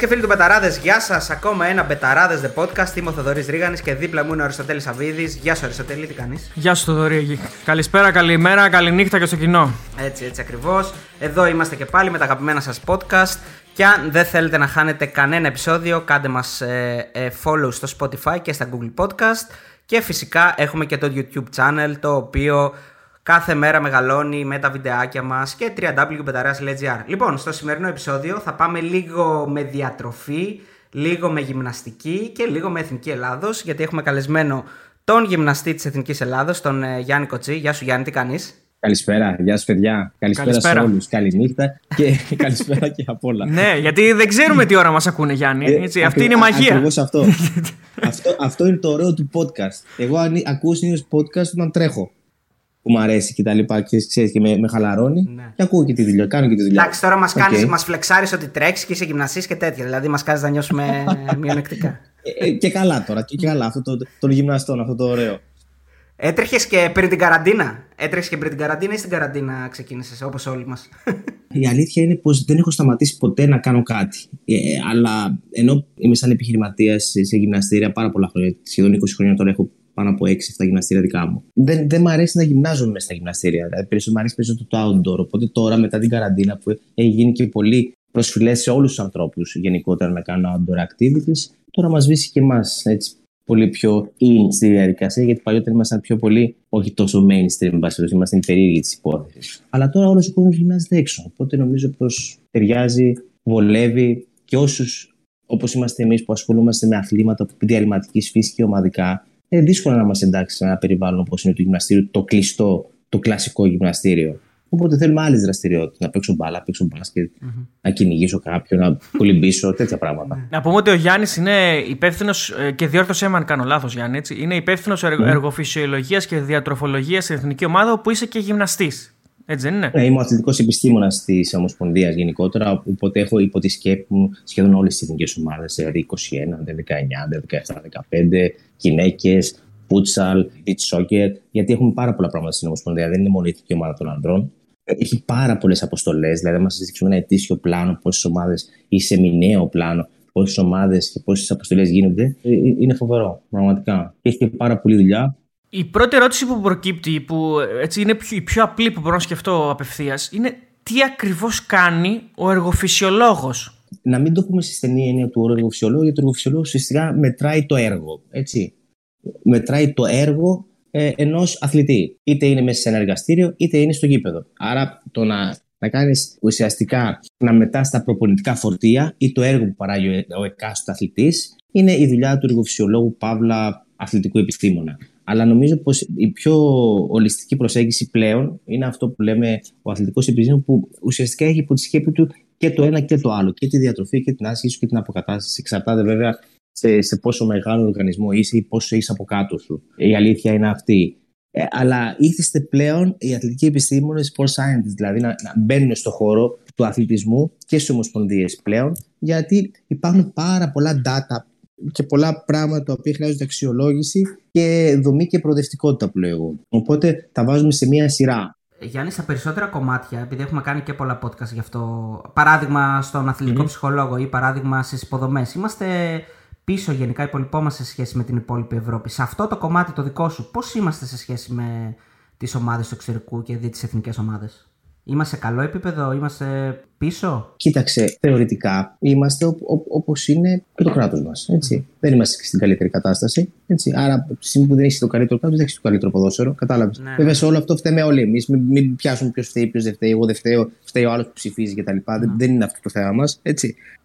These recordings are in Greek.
και φίλοι του Μπεταράδες, γεια σας. Ακόμα ένα Μπεταράδες The Podcast. Είμαι ο Θοδωρής Ρίγανης και δίπλα μου είναι ο Αριστοτέλης Αβίδης. Γεια σου, Αριστοτέλη, τι κάνεις; Γεια σου, Θοδωρή. Καλησπέρα, καλημέρα, καληνύχτα και στο κοινό. Έτσι, έτσι ακριβώς. Εδώ είμαστε και πάλι με τα αγαπημένα σας podcast. Και αν δεν θέλετε να χάνετε κανένα επεισόδιο, κάντε μας ε, ε, follow στο Spotify και στα Google Podcast. Και φυσικά έχουμε και το YouTube channel το οποίο κάθε μέρα μεγαλώνει με τα βιντεάκια μας και www.betaras.gr Λοιπόν, στο σημερινό επεισόδιο θα πάμε λίγο με διατροφή, λίγο με γυμναστική και λίγο με Εθνική Ελλάδος γιατί έχουμε καλεσμένο τον γυμναστή της Εθνικής Ελλάδος, τον ε, Γιάννη Κοτσί. Γεια σου Γιάννη, τι κάνεις; Καλησπέρα, γεια σα παιδιά. Καλησπέρα, καλησπέρα. σε όλους. Καληνύχτα και καλησπέρα και από όλα. ναι, γιατί δεν ξέρουμε τι ώρα μας ακούνε, Γιάννη. Ε, έτσι, αυτή είναι η μαγεία. Ακριβώς αυτό. αυτό. Αυτό είναι το ωραίο του podcast. Εγώ ακούω συνήθως podcast όταν τρέχω που μου αρέσει και τα λοιπά και ξέρεις και με, με χαλαρώνει ναι. και ακούω και τη δουλειά, κάνω και τη δουλειά. Εντάξει, τώρα μας, okay. μας φλεξάρεις ότι τρέξεις και είσαι γυμναστής και τέτοια, δηλαδή μας κάνεις να νιώσουμε μειονεκτικά. Ε, ε, και καλά τώρα, και, καλά αυτό το, των γυμναστών, αυτό το ωραίο. Έτρεχες και πριν την καραντίνα; Έτρεχες και πριν την καραντίνα ή στην καραντίνα ξεκίνησες, όπως όλοι μας; Η αλήθεια είναι πως δεν έχω σταματήσει ποτέ να κάνω κάτι. Ε, αλλά ενώ είμαι σαν επιχειρηματίας σε γυμναστήρια πάρα πολλά χρόνια, σχεδόν 20 χρόνια τώρα έχω πάνω από 6-7 γυμναστήρια δικά μου. Δεν, δεν μου αρέσει να γυμνάζομαι μέσα στα γυμναστήρια. Δηλαδή, περισσότερο, μου αρέσει περισσότερο το outdoor. Οπότε τώρα, μετά την καραντίνα που έχει γίνει και πολύ προσφυλές σε όλους τους ανθρώπους γενικότερα να κάνουν outdoor activities, τώρα μας βρίσκει και εμάς πολύ πιο in στη διαδικασία, γιατί παλιότερα ήμασταν πιο πολύ, όχι τόσο mainstream, βάσει ήμασταν περίεργοι της υπόθεσης. Αλλά τώρα όλος ο κόσμος γυμνάζεται έξω. Οπότε νομίζω πως ταιριάζει, βολεύει και όσους όπως είμαστε εμείς που ασχολούμαστε με αθλήματα διαλυματικής φύσης και ομαδικά, είναι δύσκολο να μας εντάξει σε ένα περιβάλλον όπως είναι το γυμναστήριο, το κλειστό, το κλασικό γυμναστήριο. Οπότε θέλουμε άλλες δραστηριότητες. Να παίξω μπάλα, να παίξω μπάσκετ, mm-hmm. να κυνηγήσω κάποιον, να κολυμπήσω, τέτοια πράγματα. Να πούμε ότι ο Γιάννης είναι υπεύθυνος ε, και διόρθωσέ με αν κάνω λάθος, Γιάννη. Έτσι, είναι υπεύθυνος mm. εργοφυσιολογίας και διατροφολογίας στην εθνική ομάδα, όπου είσαι και γυμναστής. Έτσι δεν είναι; Ναι, είμαι ο αθλητικός επιστήμονας της Ομοσπονδίας γενικότερα, οπότε έχω υπό τη σκέπη μου σχεδόν όλες τις εθνικές ομάδες, δηλαδή 21, 19, 17, 15, γυναίκες, futsal, beach soccer, γιατί έχουμε πάρα πολλά πράγματα στην Ομοσπονδία. Δεν είναι μόνο η εθνική ομάδα των ανδρών. Έχει πάρα πολλές αποστολές, δηλαδή, μα δείξουμε ένα ετήσιο πλάνο, πόσες ομάδες ή σε μηνιαίο πλάνο, πόσες ομάδες και πόσες αποστολές γίνονται. Ε, ε, είναι φοβερό, πραγματικά. Έχει και πάρα πολλή δουλειά. Η πρώτη ερώτηση που προκύπτει, που έτσι είναι η πιο απλή που μπορώ να σκεφτώ απευθείας, είναι τι ακριβώς κάνει ο εργοφυσιολόγος. Να μην το πούμε στη στενή έννοια του όρου εργοφυσιολόγου, γιατί ο εργοφυσιολόγος ουσιαστικά μετράει το έργο. Έτσι. Μετράει το έργο ε, ενός αθλητή. Είτε είναι μέσα σε ένα εργαστήριο, είτε είναι στο γήπεδο. Άρα το να, να κάνεις ουσιαστικά να μετάς στα προπονητικά φορτία ή το έργο που παράγει ο εκάστοτε αθλητής είναι η δουλειά του εργοφυσιολόγου Παύλα αθλητικού επιστήμονα. Αλλά νομίζω πως η πιο ολιστική προσέγγιση πλέον είναι αυτό που λέμε ο αθλητικός επιστήμονα που ουσιαστικά έχει υπό τη σκέπη του και το ένα και το άλλο. Και τη διατροφή και την άσκηση και την αποκατάσταση. Εξαρτάται βέβαια σε, σε πόσο μεγάλο οργανισμό είσαι ή πόσο έχει από κάτω σου. Η αλήθεια είναι αυτή. Ε, αλλά ήθιστε πλέον οι αθλητικοί επιστήμονες, sport scientists, δηλαδή να, να μπαίνουν στο χώρο του αθλητισμού και στις ομοσπονδίες πλέον, γιατί υπάρχουν πάρα πολλά data και πολλά πράγματα τα οποία χρειάζονται αξιολόγηση και δομή και προοδευτικότητα που λέω εγώ. Οπότε τα βάζουμε σε μία σειρά. Γιάννη, στα περισσότερα κομμάτια, επειδή έχουμε κάνει και πολλά podcast γι' αυτό, παράδειγμα στον αθλητικό mm-hmm. ψυχολόγο ή παράδειγμα στις υποδομές, είμαστε πίσω γενικά υπολοιπόμαστε σε σχέση με την υπόλοιπη Ευρώπη. Σε αυτό το κομμάτι το δικό σου, πώς είμαστε σε σχέση με τις ομάδες του εξωτερικού και τις εθνικές ομάδες; Είμαστε σε καλό επίπεδο, είμαστε πίσω; Κοίταξε, θεωρητικά είμαστε όπως είναι και το κράτος μας. Δεν είμαστε στην καλύτερη κατάσταση. Έτσι. Άρα, από τη στιγμή που δεν έχει το καλύτερο κράτος, δεν έχεις το καλύτερο ποδόσφαιρο. Κατάλαβες. Ναι. Βέβαια, σε όλο αυτό φταίμε όλοι εμείς. Μην, μην πιάσουμε ποιος φταίει, ποιος δεν φταίει. Εγώ δεν φταίω, φταίει ο άλλος που ψηφίζει κτλ. Ναι. Δεν είναι αυτό το θέμα μας.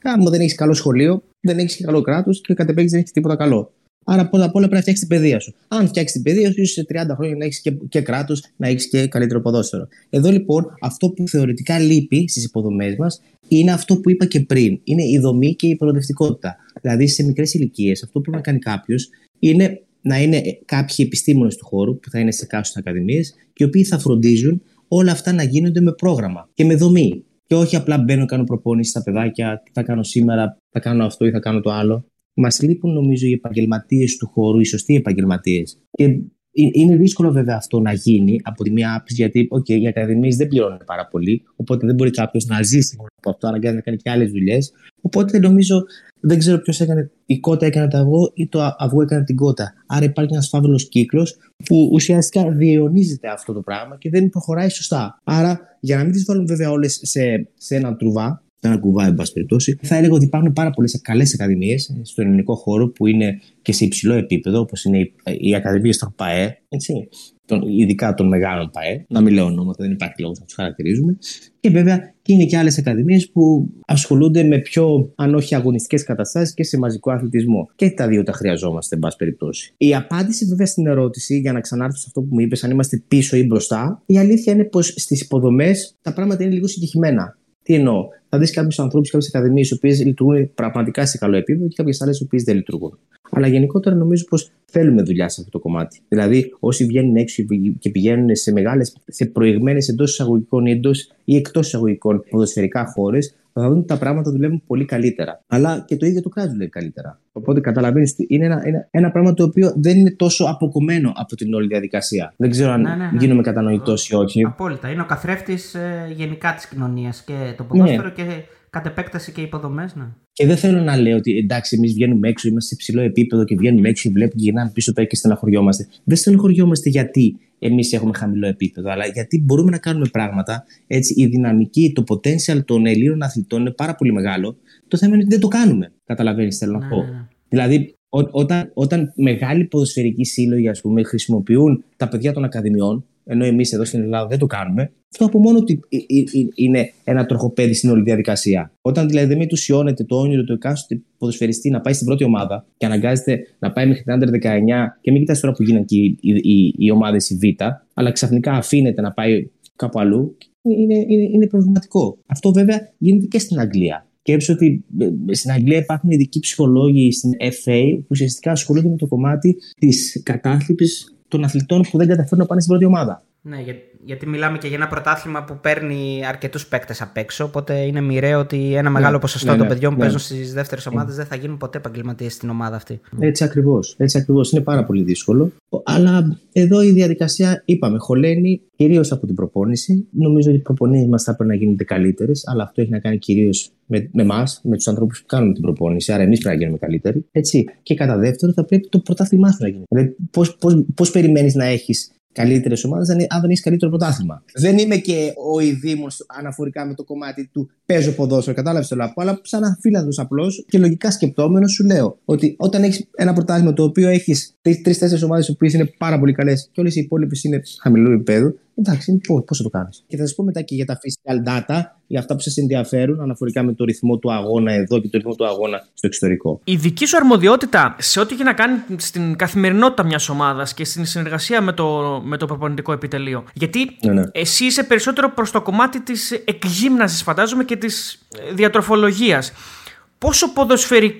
Άμα δεν έχεις καλό σχολείο, δεν έχεις και καλό κράτος και κατ' επέκταση δεν έχεις τίποτα καλό. Άρα πρώτα απ' όλα πρέπει να φτιάξεις την παιδεία σου. Αν φτιάξεις την παιδεία σου, ίσω σε 30 χρόνια να έχεις και, και κράτος, να έχεις και καλύτερο ποδόσφαιρο. Εδώ λοιπόν αυτό που θεωρητικά λείπει στις υποδομές μας είναι αυτό που είπα και πριν. Είναι η δομή και η προοδευτικότητα. Δηλαδή σε μικρές ηλικίες αυτό που πρέπει να κάνει κάποιος είναι να είναι κάποιοι επιστήμονες του χώρου που θα είναι σε κάτω ακαδημίες και οι οποίοι θα φροντίζουν όλα αυτά να γίνονται με πρόγραμμα και με δομή. Και όχι απλά μπαίνω, κάνω προπόνηση στα παιδάκια, τι θα κάνω σήμερα, θα κάνω αυτό ή θα κάνω το άλλο. Μας λείπουν νομίζω οι επαγγελματίες του χώρου, οι σωστοί επαγγελματίες. Και είναι δύσκολο βέβαια αυτό να γίνει από τη μία άποψη, γιατί okay, οι ακαδημίες δεν πληρώνουν πάρα πολύ. Οπότε δεν μπορεί κάποιος να ζήσει από αυτό, αναγκάζει να κάνει και άλλες δουλειές. Οπότε νομίζω δεν ξέρω ποιος έκανε. Η κότα έκανε το αυγό ή το αυγό έκανε την κότα. Άρα υπάρχει ένας φαύλος κύκλος που ουσιαστικά διαιωνίζεται αυτό το πράγμα και δεν προχωράει σωστά. Άρα, για να μην τις βάλουμε βέβαια όλες σε, σε ένα τρουβά, σε ένα κουβά, εν πάση περιπτώσει, θα έλεγα ότι υπάρχουν πάρα πολλές καλές ακαδημίες στον ελληνικό χώρο που είναι και σε υψηλό επίπεδο, όπως είναι οι, οι ακαδημίε των ΠαΕ, έτσι, των, ειδικά των μεγάλων ΠαΕ, να μην λέω ονόματα, δεν υπάρχει λόγος να τους χαρακτηρίζουμε. Και βέβαια και είναι και άλλες ακαδημίες που ασχολούνται με πιο, αν όχι αγωνιστικές καταστάσεις και σε μαζικό αθλητισμό. Και τα δύο τα χρειαζόμαστε, εν πάση περιπτώσει. Η απάντηση βέβαια στην ερώτηση, για να ξανάρθω σε αυτό που μου είπες, αν είμαστε πίσω ή μπροστά, η αλήθεια είναι πως στις υποδομές τα πράγματα είναι λίγο συγκεκριμένα. Τι εννοώ, θα δεις κάποιους ανθρώπους, κάποιες ακαδημίες, οι οποίες λειτουργούν πραγματικά σε καλό επίπεδο και κάποιες άλλες, οι οποίες δεν λειτουργούν. Αλλά γενικότερα νομίζω πως θέλουμε δουλειά σε αυτό το κομμάτι. Δηλαδή, όσοι βγαίνουν έξω και πηγαίνουν σε μεγάλες, σε προηγμένες εντός εισαγωγικών ή, εντός, ή εκτός εισαγωγικών ποδοσφαιρικά χώρες, θα δουν ότι τα πράγματα δουλεύουν πολύ καλύτερα. Αλλά και το ίδιο το κράτος δουλεύει καλύτερα. Οπότε καταλαβαίνεις, είναι ένα, ένα, ένα πράγμα το οποίο δεν είναι τόσο αποκομμένο από την όλη διαδικασία. Δεν ξέρω αν ναι, ναι, ναι. γίνομαι κατανοητός ή όχι. Απόλυτα. Είναι ο καθρέφτης ε, γενικά της κοινωνίας και το ποδόσφαιρο ναι. και κατ' επέκταση και υποδομές, ναι. Και δεν θέλω να λέω ότι εντάξει, εμείς βγαίνουμε έξω, είμαστε σε ψηλό επίπεδο και βγαίνουμε έξω, βλέπουμε και γυρνάμε πίσω πέρα και στεναχωριόμαστε. Δεν στεναχωριόμαστε γιατί εμείς έχουμε χαμηλό επίπεδο, αλλά γιατί μπορούμε να κάνουμε πράγματα. Έτσι, η δυναμική, το potential των Ελλήνων αθλητών είναι πάρα πολύ μεγάλο. Το θέμα είναι ότι δεν το κάνουμε. Καταλαβαίνεις, θέλω να ναι, πω. Ναι, ναι. Δηλαδή, όταν, όταν μεγάλοι ποδοσφαιρικοί σύλλογοι ας πούμε, χρησιμοποιούν τα παιδιά των ακαδημιών, ενώ εμείς εδώ στην Ελλάδα δεν το κάνουμε, αυτό από μόνο του είναι ένα τροχοπέδι στην όλη διαδικασία. Όταν δηλαδή δεν μετουσιώνεται το όνειρο του εκάστοτε ποδοσφαιριστή να πάει στην πρώτη ομάδα και αναγκάζεται να πάει μέχρι την Άντερ 19 και μην κοιτάς τώρα που γίνανε και οι, οι, οι ομάδες η Β, αλλά ξαφνικά αφήνεται να πάει κάπου αλλού, είναι, είναι, είναι προβληματικό. Αυτό βέβαια γίνεται και στην Αγγλία. Σκέψω ότι ε, στην Αγγλία υπάρχουν ειδικοί ψυχολόγοι στην FA που ουσιαστικά ασχολούνται με το κομμάτι της κατάθλιψης των αθλητών που δεν καταφέρουν να πάνε στην πρώτη ομάδα. Ναι, για, γιατί μιλάμε και για ένα πρωτάθλημα που παίρνει αρκετούς παίκτες απ' έξω. Οπότε είναι μοιραίο ότι ένα μεγάλο ναι, ποσοστό ναι, των ναι, παιδιών που ναι. παίζουν στις δεύτερες ομάδες δεν θα γίνουν ποτέ επαγγελματίες στην ομάδα αυτή. Έτσι ακριβώς. Έτσι ακριβώς. Είναι πάρα πολύ δύσκολο. Αλλά εδώ η διαδικασία, είπαμε, χωλαίνει κυρίως από την προπόνηση. Νομίζω ότι οι προπονήσεις μας θα πρέπει να γίνονται καλύτερες, αλλά αυτό έχει να κάνει κυρίως με εμά, με, με τους ανθρώπους που κάνουμε την προπόνηση. Άρα, εμείς πρέπει να γίνουμε καλύτεροι. Έτσι. Και κατά δεύτερο, θα πρέπει το πρωτάθλημά να γίνει. Δηλαδή, πώς περιμένεις να έχεις καλύτερες ομάδες αν δεν έχεις καλύτερο πρωτάθλημα. Δεν είμαι και ο ειδήμων αναφορικά με το κομμάτι του παίζω ποδόσφαιρο, κατάλαβες το λαπό, αλλά σαν ένα φίλαδο απλώ και λογικά σκεπτόμενος σου λέω ότι όταν έχεις ένα πρωτάθλημα το οποίο έχεις τρει-τέσσερι ομάδες που είναι πάρα πολύ καλές και όλες οι υπόλοιπες είναι χαμηλού επίπεδου, Εντάξει, πώς θα το κάνεις. Και θα σα πω μετά και για τα physical data, για αυτά που σας ενδιαφέρουν αναφορικά με το ρυθμό του αγώνα εδώ και το ρυθμό του αγώνα στο εξωτερικό. Η δική σου αρμοδιότητα σε ό,τι έχει να κάνει στην καθημερινότητα μιας ομάδας και στην συνεργασία με το, με το προπονητικό επιτελείο. Γιατί ναι, ναι. εσύ είσαι περισσότερο προς το κομμάτι της εκγύμνασης, φαντάζομαι, και της ε, διατροφολογίας. Πόσο ποδοσφαιρικό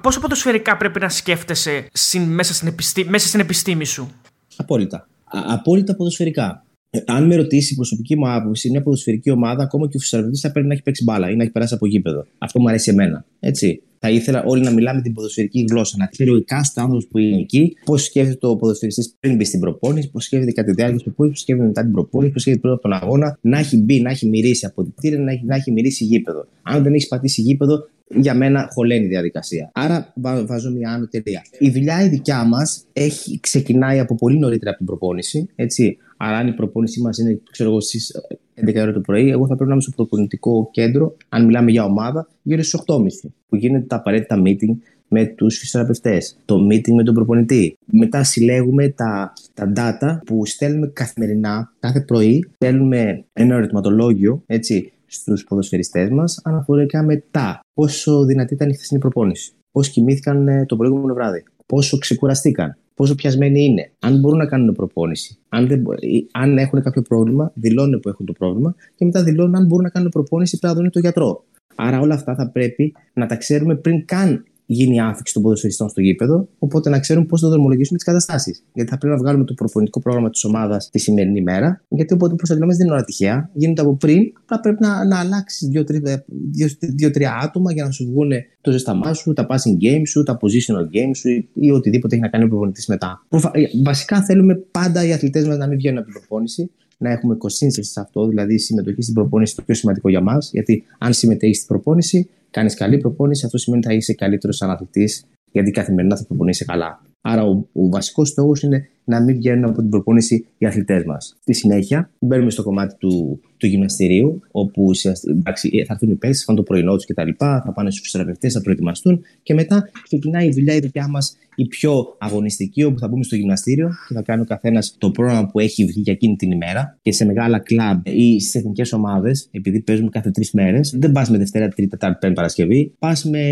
πόσο ποδοσφαιρικά πρέπει να σκέφτεσαι μέσα, στην μέσα στην επιστήμη σου; Απόλυτα. απόλυτα ποδοσφαιρικά. Ε, αν με ρωτήσει η προσωπική μου άποψη, μια ποδοσφαιρική ομάδα, ακόμα και ο φυσιολογητής θα πρέπει να έχει παίξει μπάλα ή να έχει περάσει από γήπεδο. Αυτό μου αρέσει εμένα. Έτσι. Θα ήθελα όλοι να μιλάμε την ποδοσφαιρική γλώσσα, να ξέρει ο εκάστοτε άνθρωπος που είναι εκεί, πώς σκέφτεται ο ποδοσφαιριστής πριν μπει στην προπόνηση, πώς σκέφτεται κατά τη διάρκεια τη προπόνηση, πώς σκέφτεται μετά την προπόνηση, πώς σκέφτεται πριν από τον αγώνα, να έχει μπει, να έχει μυρίσει από την κτίρια, να έχει, να έχει μυρίσει γήπεδο. Αν δεν έχει πατήσει γήπεδο, για μένα χωλαίνει η διαδικασία. Άρα βάζω μια άνω τελεία. Η δουλειά η δικιά μας ξεκινάει από πολύ νωρίτερα από την προπόνηση. Έτσι. Άρα, αν η προπόνησή μας είναι ξέρω εγώ, στις 11 ώρα το πρωί, εγώ θα πρέπει να είμαι στο προπονητικό κέντρο, αν μιλάμε για ομάδα, γύρω στις 8.30 που γίνεται τα απαραίτητα meeting με τους φυσιοθεραπευτές, το meeting με τον προπονητή. Μετά συλλέγουμε τα, τα data που στέλνουμε καθημερινά, κάθε πρωί, στέλνουμε ένα ερωτηματολόγιο, έτσι, στους ποδοσφαιριστές μας αναφορικά με τα πόσο δυνατή ήταν η χθεσινή προπόνηση, πώς κοιμήθηκαν ε, το προηγούμενο βράδυ, πόσο ξεκουραστήκαν, πόσο πιασμένοι είναι, αν μπορούν να κάνουν προπόνηση. Αν, δεν, αν έχουν κάποιο πρόβλημα, δηλώνουν που έχουν το πρόβλημα και μετά δηλώνουν αν μπορούν να κάνουν προπόνηση πρέπει να δουν το γιατρό. Άρα όλα αυτά θα πρέπει να τα ξέρουμε πριν καν γίνει άφηξη των ποδοσφαιριστών στο γήπεδο, οπότε να ξέρουν πώς θα δρομολογήσουμε τις καταστάσεις. Γιατί θα πρέπει να βγάλουμε το προπονητικό πρόγραμμα της ομάδας τη σημερινή μέρα, γιατί οπότε όπω αντιλαμβάνεστε δεν είναι ώρα τυχαία, γίνεται από πριν, απλά πρέπει να, να αλλάξει δύο-τρία άτομα για να σου βγουν το ζεσταμά σου, τα passing games σου, τα positional games σου ή, ή οτιδήποτε έχει να κάνει ο προπονητής μετά. Ε, βασικά θέλουμε πάντα οι αθλητές μας να μην βγαίνουν από την προπόνηση, να έχουμε κοσύνση σε αυτό, δηλαδή η συμμετοχή στην προπόνηση το πιο σημαντικό για μας. Γιατί αν συμμετέχεις στην προπόνηση, κάνεις καλή προπόνηση, αυτό σημαίνει ότι θα είσαι καλύτερος αναθλητή, γιατί καθημερινά θα προπονείσαι καλά. Άρα, ο, ο βασικός στόχος είναι να μην βγαίνουν από την προπόνηση οι αθλητές μας. Στη συνέχεια, μπαίνουμε στο κομμάτι του, του γυμναστηρίου, όπου εντάξει, θα έρθουν οι παίκτες, θα φάνε το πρωινό τους κτλ. Θα πάνε στους φυσιοθεραπευτές, θα προετοιμαστούν και μετά ξεκινάει η δουλειά η δικιά μας, η πιο αγωνιστική, όπου θα μπούμε στο γυμναστήριο και θα κάνει ο καθένας το πρόγραμμα που έχει βγει για εκείνη την ημέρα. Και σε μεγάλα κλαμπ ή στις εθνικές ομάδες, επειδή παίζουμε κάθε τρεις μέρες, δεν πας με Δευτέρα, Τρίτη, Τετάρτη, Πέμπτη, Παρασκευή, πας με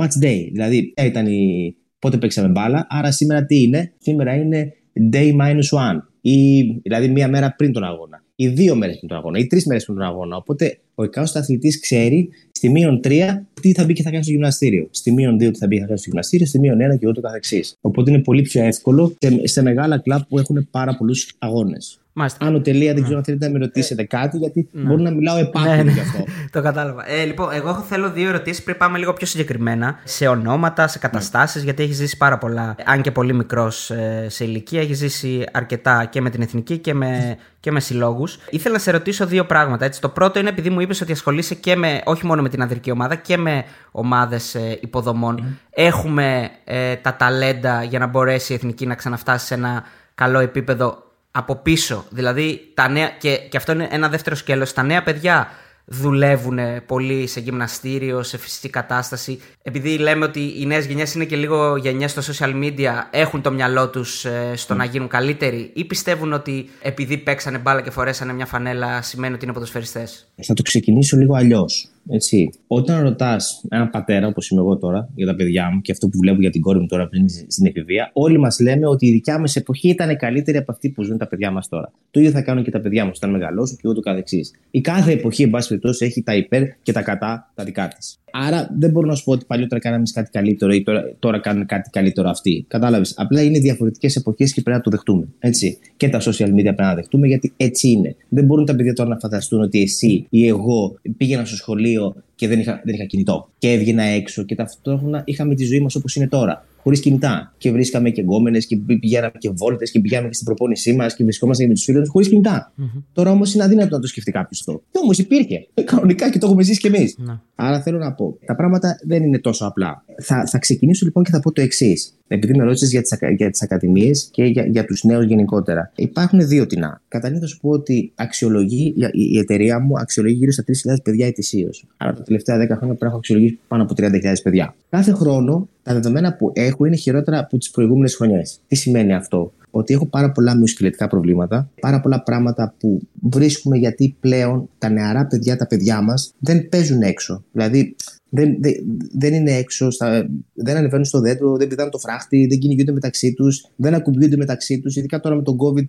match day. Δηλαδή, ήταν η πότε παίξαμε μπάλα. Άρα σήμερα τι είναι, σήμερα είναι day minus one. Ή, δηλαδή μία μέρα πριν τον αγώνα. Ή δύο μέρες πριν τον αγώνα. Ή τρεις μέρες πριν τον αγώνα. Οπότε ο εκάστοτε αθλητής ξέρει στη μείον τρία τι θα μπει και θα κάνει στο γυμναστήριο. Στη μείον δύο τι θα μπει και θα κάνει στο γυμναστήριο. Στη μείον ένα και ούτω καθεξής. Οπότε είναι πολύ πιο εύκολο σε, σε μεγάλα κλαμπ που έχουν πάρα πολλούς αγώνες. Μάλιστα. Άνω τελεία, δεν ξέρω αν θέλετε να με ρωτήσετε ε, κάτι, γιατί ναι. μπορώ να μιλάω επάνω ναι, ναι. γι' αυτό. το κατάλαβα. Ε, λοιπόν, εγώ θέλω δύο ερωτήσεις πριν πάμε λίγο πιο συγκεκριμένα σε ονόματα, σε καταστάσεις, γιατί έχεις ζήσει πάρα πολλά. Αν και πολύ μικρός ε, σε ηλικία, έχεις ζήσει αρκετά και με την εθνική και με, και με συλλόγους. Ήθελα να σε ρωτήσω δύο πράγματα. Έτσι. Το πρώτο είναι επειδή μου είπες ότι ασχολείσαι και με, όχι μόνο με την ανδρική ομάδα και με ομάδες ε, υποδομών. Έχουμε ε, τα ταλέντα για να μπορέσει η εθνική να ξαναφτάσει σε ένα καλό επίπεδο από πίσω. Δηλαδή, τα νέα, και, και αυτό είναι ένα δεύτερο σκέλος, τα νέα παιδιά δουλεύουν πολύ σε γυμναστήριο, σε φυσική κατάσταση. Επειδή λέμε ότι οι νέες γενιές είναι και λίγο γενιές στο social media, έχουν το μυαλό τους ε, στο να γίνουν καλύτεροι, ή πιστεύουν ότι επειδή παίξανε μπάλα και φορέσανε μια φανέλα σημαίνει ότι είναι ποδοσφαιριστές; Θα το ξεκινήσω λίγο αλλιώς. Έτσι. Όταν ρωτάς έναν πατέρα, όπως είμαι εγώ τώρα, για τα παιδιά μου και αυτό που βλέπω για την κόρη μου τώρα πριν στην εφηβεία, όλοι μας λέμε ότι η δικιά μας εποχή ήταν καλύτερη από αυτή που ζουν τα παιδιά μας τώρα. Το ίδιο θα κάνουν και τα παιδιά μου όταν μεγαλώσουν και ούτω καθεξής. Η κάθε εποχή, εν πάση περιπτώσει, έχει τα υπέρ και τα κατά τα δικά της. Άρα δεν μπορώ να σου πω ότι παλιότερα κάναμε κάτι καλύτερο ή τώρα, τώρα κάνουν κάτι καλύτερο αυτοί. Κατάλαβες. Απλά είναι διαφορετικές εποχές και πρέπει να το δεχτούμε. Έτσι. Και τα social media πρέπει να δεχτούμε γιατί έτσι είναι. Δεν μπορούν τα παιδιά τώρα να φανταστούν ότι εσύ ή εγώ πήγαινα στο σχολείο και δεν είχα, δεν είχα κινητό. Και έβγαινα έξω και ταυτόχρονα είχαμε τη ζωή μας όπως είναι τώρα χωρίς κινητά. Και βρίσκαμε και γκόμενες και πηγαίναμε και βόλτες και πηγαίναμε και στην προπόνησή μας και βρισκόμαστε με τους φίλους χωρίς κινητά. Mm-hmm. Τώρα όμως είναι αδύνατο να το σκεφτεί κάποιος αυτό. Και όμως υπήρχε. Κανονικά και το έχουμε ζήσει κι εμείς. Mm-hmm. Ναι. Άρα θέλω να πω, τα πράγματα δεν είναι τόσο απλά. Θα, θα ξεκινήσω λοιπόν και θα πω το εξής. Επειδή με ρώτησες για τις για τις ακαδημίες και για, για τους νέους γενικότερα. Υπάρχουν δύο τεινά. Καταρχήν θα σου πω ότι αξιολογεί, η εταιρεία μου αξιολογεί γύρω στα 3.000 παιδιά ετησίως. Άρα τα τελευταία 10 χρόνια πρέπει να έχω αξιολογήσει πάνω από 30.000 παιδιά. Κάθε χρόνο τα δεδομένα που έχω είναι χειρότερα από τις προηγούμενες χρονιές. Τι σημαίνει αυτό, Ότι έχω πάρα πολλά μυοσκελετικά προβλήματα, πάρα πολλά πράγματα που βρίσκουμε γιατί πλέον τα νεαρά παιδιά, τα παιδιά μας δεν παίζουν έξω. Δηλαδή δεν, δεν, δεν είναι έξω, στα, δεν ανεβαίνουν στο δέντρο, δεν πηδάνε το φράχτη, δεν κυνηγούνται μεταξύ τους, δεν ακουμπιούνται μεταξύ τους. Ειδικά τώρα με τον COVID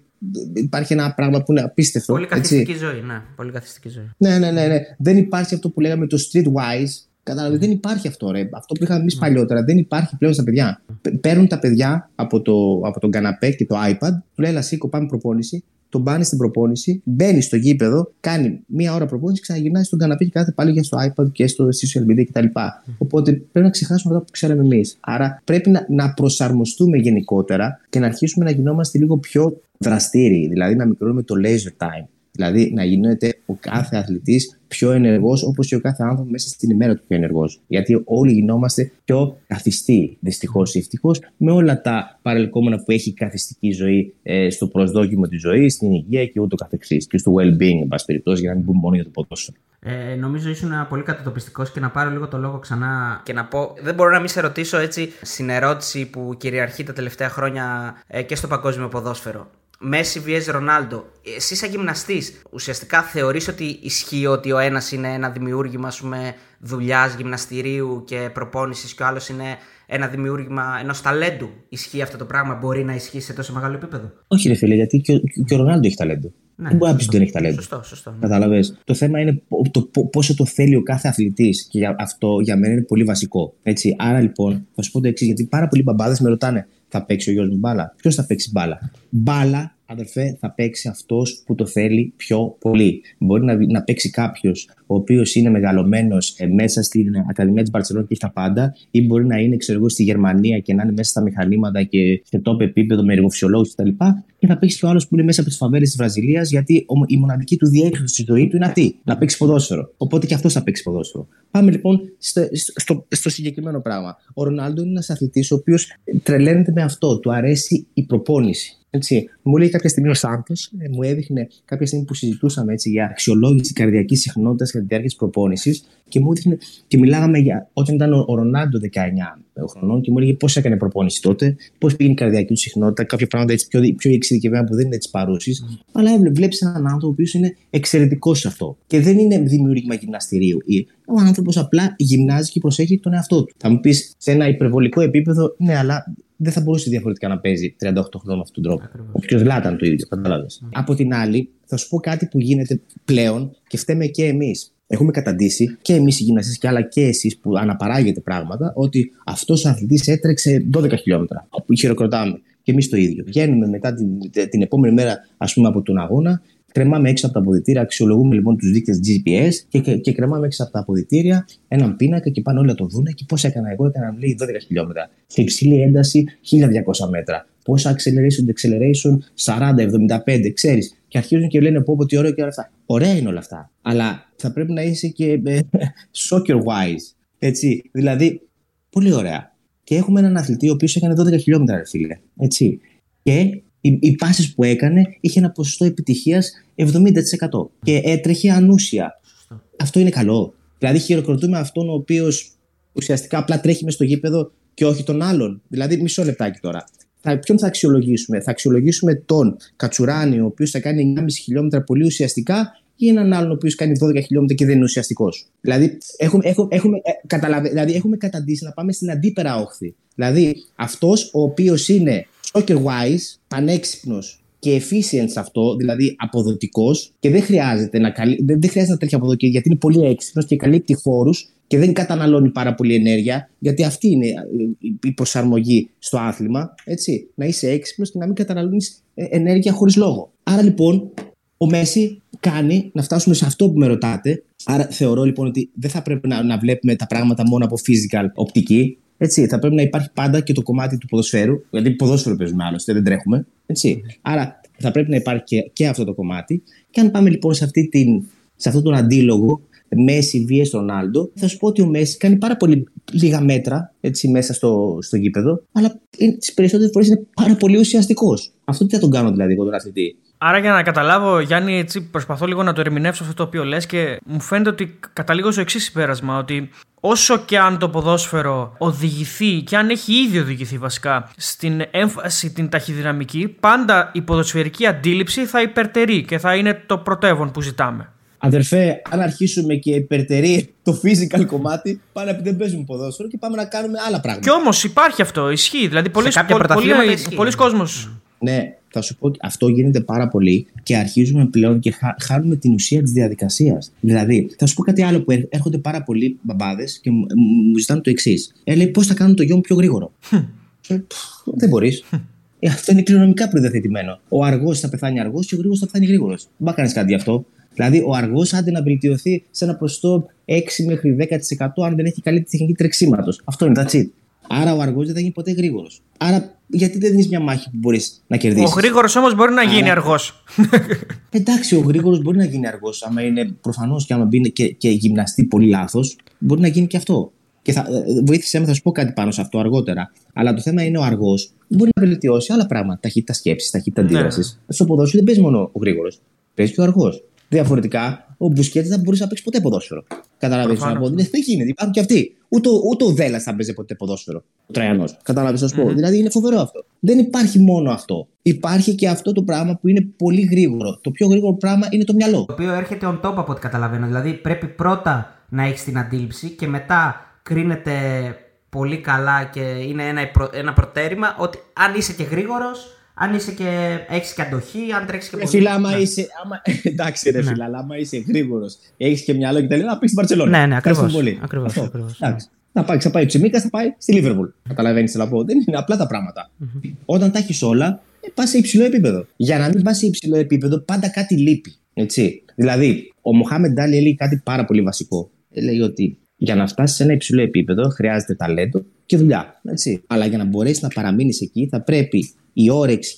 υπάρχει ένα πράγμα που είναι απίστευτο. Πολύ καθιστική ζωή, ναι. Πολύ καθιστική ζωή. Ναι, ναι, ναι, ναι. Δεν υπάρχει αυτό που λέγαμε το streetwise, Κατάλαβες, δεν υπάρχει αυτό, ρε. Αυτό που είχαμε εμείς ναι. παλιότερα δεν υπάρχει πλέον στα παιδιά. Παίρνουν τα παιδιά από, το, από τον καναπέ και το iPad, του λέει Λασίκο, πάμε προπόνηση, τον πάνε στην προπόνηση, μπαίνει στο γήπεδο, κάνει μία ώρα προπόνηση, ξαναγυρνάει στον καναπέ και κάθεται πάλι για στο iPad και στο social media κτλ. Οπότε πρέπει να ξεχάσουμε αυτά που ξέραμε εμείς. Άρα πρέπει να, να προσαρμοστούμε γενικότερα και να αρχίσουμε να γινόμαστε λίγο πιο δραστήριοι, δηλαδή να μικρώνουμε το leisure time. Δηλαδή να γίνεται ο κάθε αθλητής πιο ενεργός, όπως και ο κάθε άνθρωπο μέσα στην ημέρα του πιο ενεργός. Γιατί όλοι γινόμαστε πιο καθιστοί, δυστυχώς ή ευτυχώς, με όλα τα παρελκόμενα που έχει η καθιστική ζωή ε, στο προσδόκιμο της ζωής, στην υγεία και ούτω καθεξής. Και στο well-being, εν πάση περιπτώσει, για να μην πούμε μόνο για το ποδόσφαιρο. Ε, νομίζω ήσουν πολύ κατατοπιστικός και να πάρω λίγο το λόγο ξανά και να πω. Δεν μπορώ να μην σε ρωτήσω έτσι στην ερώτηση που κυριαρχεί τα τελευταία χρόνια ε, και στο παγκόσμιο ποδόσφαιρο. Μέση vs Ρονάλντο. Εσύ, σαν γυμναστής, ουσιαστικά θεωρείς ότι ισχύει ότι ο ένας είναι ένα δημιούργημα δουλειάς, γυμναστηρίου και προπόνησης και ο άλλος είναι ένα δημιούργημα ενός ταλέντου. Ισχύει αυτό το πράγμα, μπορεί να ισχύει σε τόσο μεγάλο επίπεδο; Όχι, ρε φίλε, γιατί και ο, και ο Ρονάλντο έχει ταλέντο. Ναι, δεν μπορεί να πεις ότι δεν έχει ταλέντο. Σωστό, σωστό. Ναι. Κατάλαβες; Το θέμα είναι το, πόσο το θέλει ο κάθε αθλητής. Και για αυτό για μένα είναι πολύ βασικό. Έτσι. Άρα λοιπόν, θα σου πω το εξής, γιατί πάρα πολλοί μπαμπάδες με ρωτάνε, θα παίξει ο γιος μου μπάλα. Ποιος θα παίξει μπάλα; Μπάλα αδερφέ, θα παίξει αυτός που το θέλει πιο πολύ. Μπορεί να, να παίξει κάποιος ο οποίος είναι μεγαλωμένος ε, μέσα στην Ακαδημία της Μπαρσελόνας και έχει τα πάντα, ή μπορεί να είναι, ξέρω εγώ, στη Γερμανία και να είναι μέσα στα μηχανήματα και σε τόπο επίπεδο με εργοφυσιολόγους κτλ. Και θα παίξει και ο άλλος που είναι μέσα από τις φαβέλε της Βραζιλίας, γιατί η μοναδική του διέξοδο στη ζωή του είναι αυτή, να παίξει ποδόσφαιρο. Οπότε και αυτός θα παίξει ποδόσφαιρο. Πάμε λοιπόν στο, στο, στο συγκεκριμένο πράγμα. Ο Ρονάλντο είναι ένας αθλητής ο οποίος τρελαίνεται με αυτό. Του αρέσει η προπόνηση. Έτσι. Μου λέει κάποια στιγμή ο Σάντος, ε, μου έδειχνε κάποια στιγμή που συζητούσαμε έτσι, για αξιολόγηση καρδιακής συχνότητας κατά τη διάρκεια της προπόνησης και μου έδειχνε και μιλάγαμε για όταν ήταν ο Ρονάντο 19 χρονών και μου έλεγε πώς έκανε προπόνηση τότε, πώς πήγαινε η καρδιακή του συχνότητα, κάποια πράγματα έτσι πιο, πιο εξειδικευμένα που δεν είναι της παρούσης. Mm. Αλλά βλέπεις έναν άνθρωπο ο οποίος είναι εξαιρετικός σε αυτό. Και δεν είναι δημιούργημα γυμναστηρίου. Ο άνθρωπος απλά γυμνάζει και προσέχει τον εαυτό του. Θα μου πεις σε ένα υπερβολικό επίπεδο, ναι, αλλά δεν θα μπορούσε διαφορετικά να παίζει 38 χρόνια με αυτόν τον τρόπο. Όποιο Λάταν το ίδιο, κατάλαβες. Mm. Από την άλλη, θα σου πω κάτι που γίνεται πλέον και φταίμε και εμείς. Έχουμε καταντήσει και εμείς οι γυμναστές, αλλά και εσείς που αναπαράγετε πράγματα, ότι αυτός ο αθλητής έτρεξε 12 χιλιόμετρα. Όπου χειροκροτάμε. Και εμείς το ίδιο. Βγαίνουμε μετά την, την επόμενη μέρα, ας πούμε, από τον αγώνα κρεμάμε έξω από τα αποδητήρια, αξιολογούμε λοιπόν τους δείκτες GPS και, και, και κρεμάμε έξω από τα αποδητήρια έναν πίνακα και πάνε όλοι να το δούνε και πώς έκανα εγώ, έκανα λέει 12 χιλιόμετρα. Σε υψηλή ένταση 1200 μέτρα. Πόσα acceleration, deceleration 40, 75, ξέρεις. Και αρχίζουν και λένε πω, πω τι ωραίο και όλα αυτά. Ωραία είναι όλα αυτά. Αλλά θα πρέπει να είσαι και ε, soccer wise. Έτσι. Δηλαδή, πολύ ωραία. Και έχουμε έναν αθλητή ο οποίος έκανε 12 χιλιόμετρα, φίλε. Έτσι. Και οι, οι πάσει που έκανε είχε ένα ποσοστό επιτυχίας 70% και έτρεχε ανούσια. Αυτό είναι καλό. Δηλαδή, χειροκροτούμε αυτόν ο οποίος ουσιαστικά απλά τρέχει μες στο γήπεδο και όχι τον άλλον. Δηλαδή, μισό λεπτάκι τώρα. Θα, ποιον θα αξιολογήσουμε, Θα αξιολογήσουμε τον Κατσουράνη, ο οποίος θα κάνει 9,5 χιλιόμετρα πολύ ουσιαστικά, ή έναν άλλον ο οποίος κάνει 12 χιλιόμετρα και δεν είναι ουσιαστικός. Δηλαδή, έχουμε, έχουμε, έχουμε, ε, δηλαδή, έχουμε καταντήσει να πάμε στην αντίπερα όχθη. Δηλαδή, αυτός ο οποίος είναι soccer wise, πανέξυπνος και efficient σε αυτό, δηλαδή αποδοτικός και δεν χρειάζεται να, καλύ... δεν, δεν χρειάζεται να τρέχει από εδώ και γιατί είναι πολύ έξυπνος και καλύπτει χώρους και δεν καταναλώνει πάρα πολύ ενέργεια, γιατί αυτή είναι ε, η προσαρμογή στο άθλημα. Έτσι, να είσαι έξυπνος και να μην καταναλώνεις ε, ενέργεια χωρίς λόγο. Άρα λοιπόν, ο Μέση κάνει να φτάσουμε σε αυτό που με ρωτάτε. Άρα θεωρώ λοιπόν ότι δεν θα πρέπει να, να βλέπουμε τα πράγματα μόνο από physical οπτική. Έτσι, θα πρέπει να υπάρχει πάντα και το κομμάτι του ποδοσφαίρου. Δηλαδή, ποδόσφαιρο παίζουμε άλλωστε, δεν τρέχουμε. Έτσι. Άρα, θα πρέπει να υπάρχει και, και αυτό το κομμάτι. Και αν πάμε λοιπόν σε, αυτή την, σε αυτόν τον αντίλογο Μέση vs Ρονάλντο, θα σου πω ότι ο Μέση κάνει πάρα πολύ λίγα μέτρα έτσι, μέσα στο, στο γήπεδο, αλλά τις περισσότερες φορές είναι πάρα πολύ ουσιαστικός. Αυτό τι θα τον κάνω δηλαδή εγώ τον αθλητή; Άρα για να καταλάβω, Γιάννη, έτσι προσπαθώ λίγο να το ερμηνεύσω αυτό το οποίο λες και μου φαίνεται ότι καταλήγω στο εξής συμπέρασμα, ότι όσο και αν το ποδόσφαιρο οδηγηθεί και αν έχει ήδη οδηγηθεί βασικά στην έμφαση την ταχυδυναμική, πάντα η ποδοσφαιρική αντίληψη θα υπερτερεί και θα είναι το πρωτεύον που ζητάμε. Αδερφέ, αν αρχίσουμε και υπερτερεί το physical κομμάτι, πάνε επειδή δεν παίζουμε ποδόσφαιρο και πάμε να κάνουμε άλλα πράγματα. Και όμως υπάρχει αυτό, ισχύει. Δηλαδή, πολλοί κόσμοι. Ναι, θα σου πω ότι αυτό γίνεται πάρα πολύ και αρχίζουμε πλέον και χάνουμε την ουσία της διαδικασίας. Δηλαδή, θα σου πω κάτι άλλο που έρχονται πάρα πολλοί μπαμπάδες και μου ζητάνε το εξής. Ε, λέει, πώς θα κάνουμε το γιο μου πιο γρήγορο; Ε, δεν μπορείς. Ε, αυτό είναι κληρονομικά προδιαθετημένο. Ο αργός θα πεθάνει αργός και ο γρήγορος θα πεθάνει γρήγορος. Δεν μπορεί να κάνεις κάτι γι' αυτό. Δηλαδή, ο αργός άντε να βελτιωθεί σε ένα ποσοστό 6 μέχρι 10% αν δεν έχει καλή τεχνική τρεξίματος. Αυτό είναι, that's it. Άρα ο αργός δεν θα γίνει ποτέ γρήγορος. Άρα γιατί δεν δίνεις μια μάχη που μπορείς να κερδίσεις; Ο γρήγορος όμως μπορεί να γίνει αργός. Εντάξει, ο γρήγορος μπορεί να γίνει αργός. Άμα είναι προφανώς και άμα μπει και, και γυμναστεί πολύ λάθος, μπορεί να γίνει και αυτό. Και θα, ε, βοήθησέ με, θα σου πω κάτι πάνω σε αυτό αργότερα. Αλλά το θέμα είναι ο αργός μπορεί να βελτιώσει άλλα πράγματα. Ταχύτητα σκέψης, ταχύτητα ναι. αντίδρασης. Στο ποδόσφαιρο δεν παίζει μόνο ο γρήγορος. Παίζει και ο αργός. Διαφορετικά, ο Μπουσκέτης δεν μπορούσε να παίξει ποτέ ποδόσφαιρο. Καταλαβαίνετε να πω. Δεν γίνεται. Υπάρχουν και αυτοί. Ούτε, ούτε ο Δέλλα θα παίζει ποτέ ποδόσφαιρο. Ο Τραϊανός. Κατάλαβες να σου πω. Δηλαδή είναι φοβερό αυτό. Δεν υπάρχει μόνο αυτό. Υπάρχει και αυτό το πράγμα που είναι πολύ γρήγορο. Το πιο γρήγορο πράγμα είναι το μυαλό. Το οποίο έρχεται on top από ό,τι καταλαβαίνω. Δηλαδή πρέπει πρώτα να έχεις την αντίληψη και μετά κρίνεται πολύ καλά και είναι ένα, ένα προτέρημα ότι αν είσαι και γρήγορος, αν είσαι και έχεις και αντοχή, αν τρέξει και πολύ. Φίλα, άμα ναι. είσαι. Άμα... Εντάξει, ρε ναι. φίλα, αλλά άμα είσαι γρήγορος, έχεις και μυαλό και τα λέει να πεις στην Παρσελόνα. Ναι, ναι, ακριβώς. Ακριβώς, ακριβώς, Εντάξει. Να πάει, θα πάει Τσιμίκα, θα πάει στη Λίβερπουλ. Καταλαβαίνεις τι να πω. Δεν είναι απλά τα πράγματα. Mm-hmm. Όταν τα έχεις όλα, ε, πας σε υψηλό επίπεδο. Για να μην πας σε υψηλό επίπεδο, πάντα κάτι λείπει. Έτσι. Δηλαδή, ο Μοχάμεντ Ντάλι έλεγε κάτι πάρα πολύ βασικό. Έλεγε ότι για να φτάσεις σε ένα υψηλό επίπεδο χρειάζεται ταλέντο και δουλειά. Έτσι. Αλλά για να μπορέσεις να παραμείνεις εκεί, θα πρέπει η όρεξη,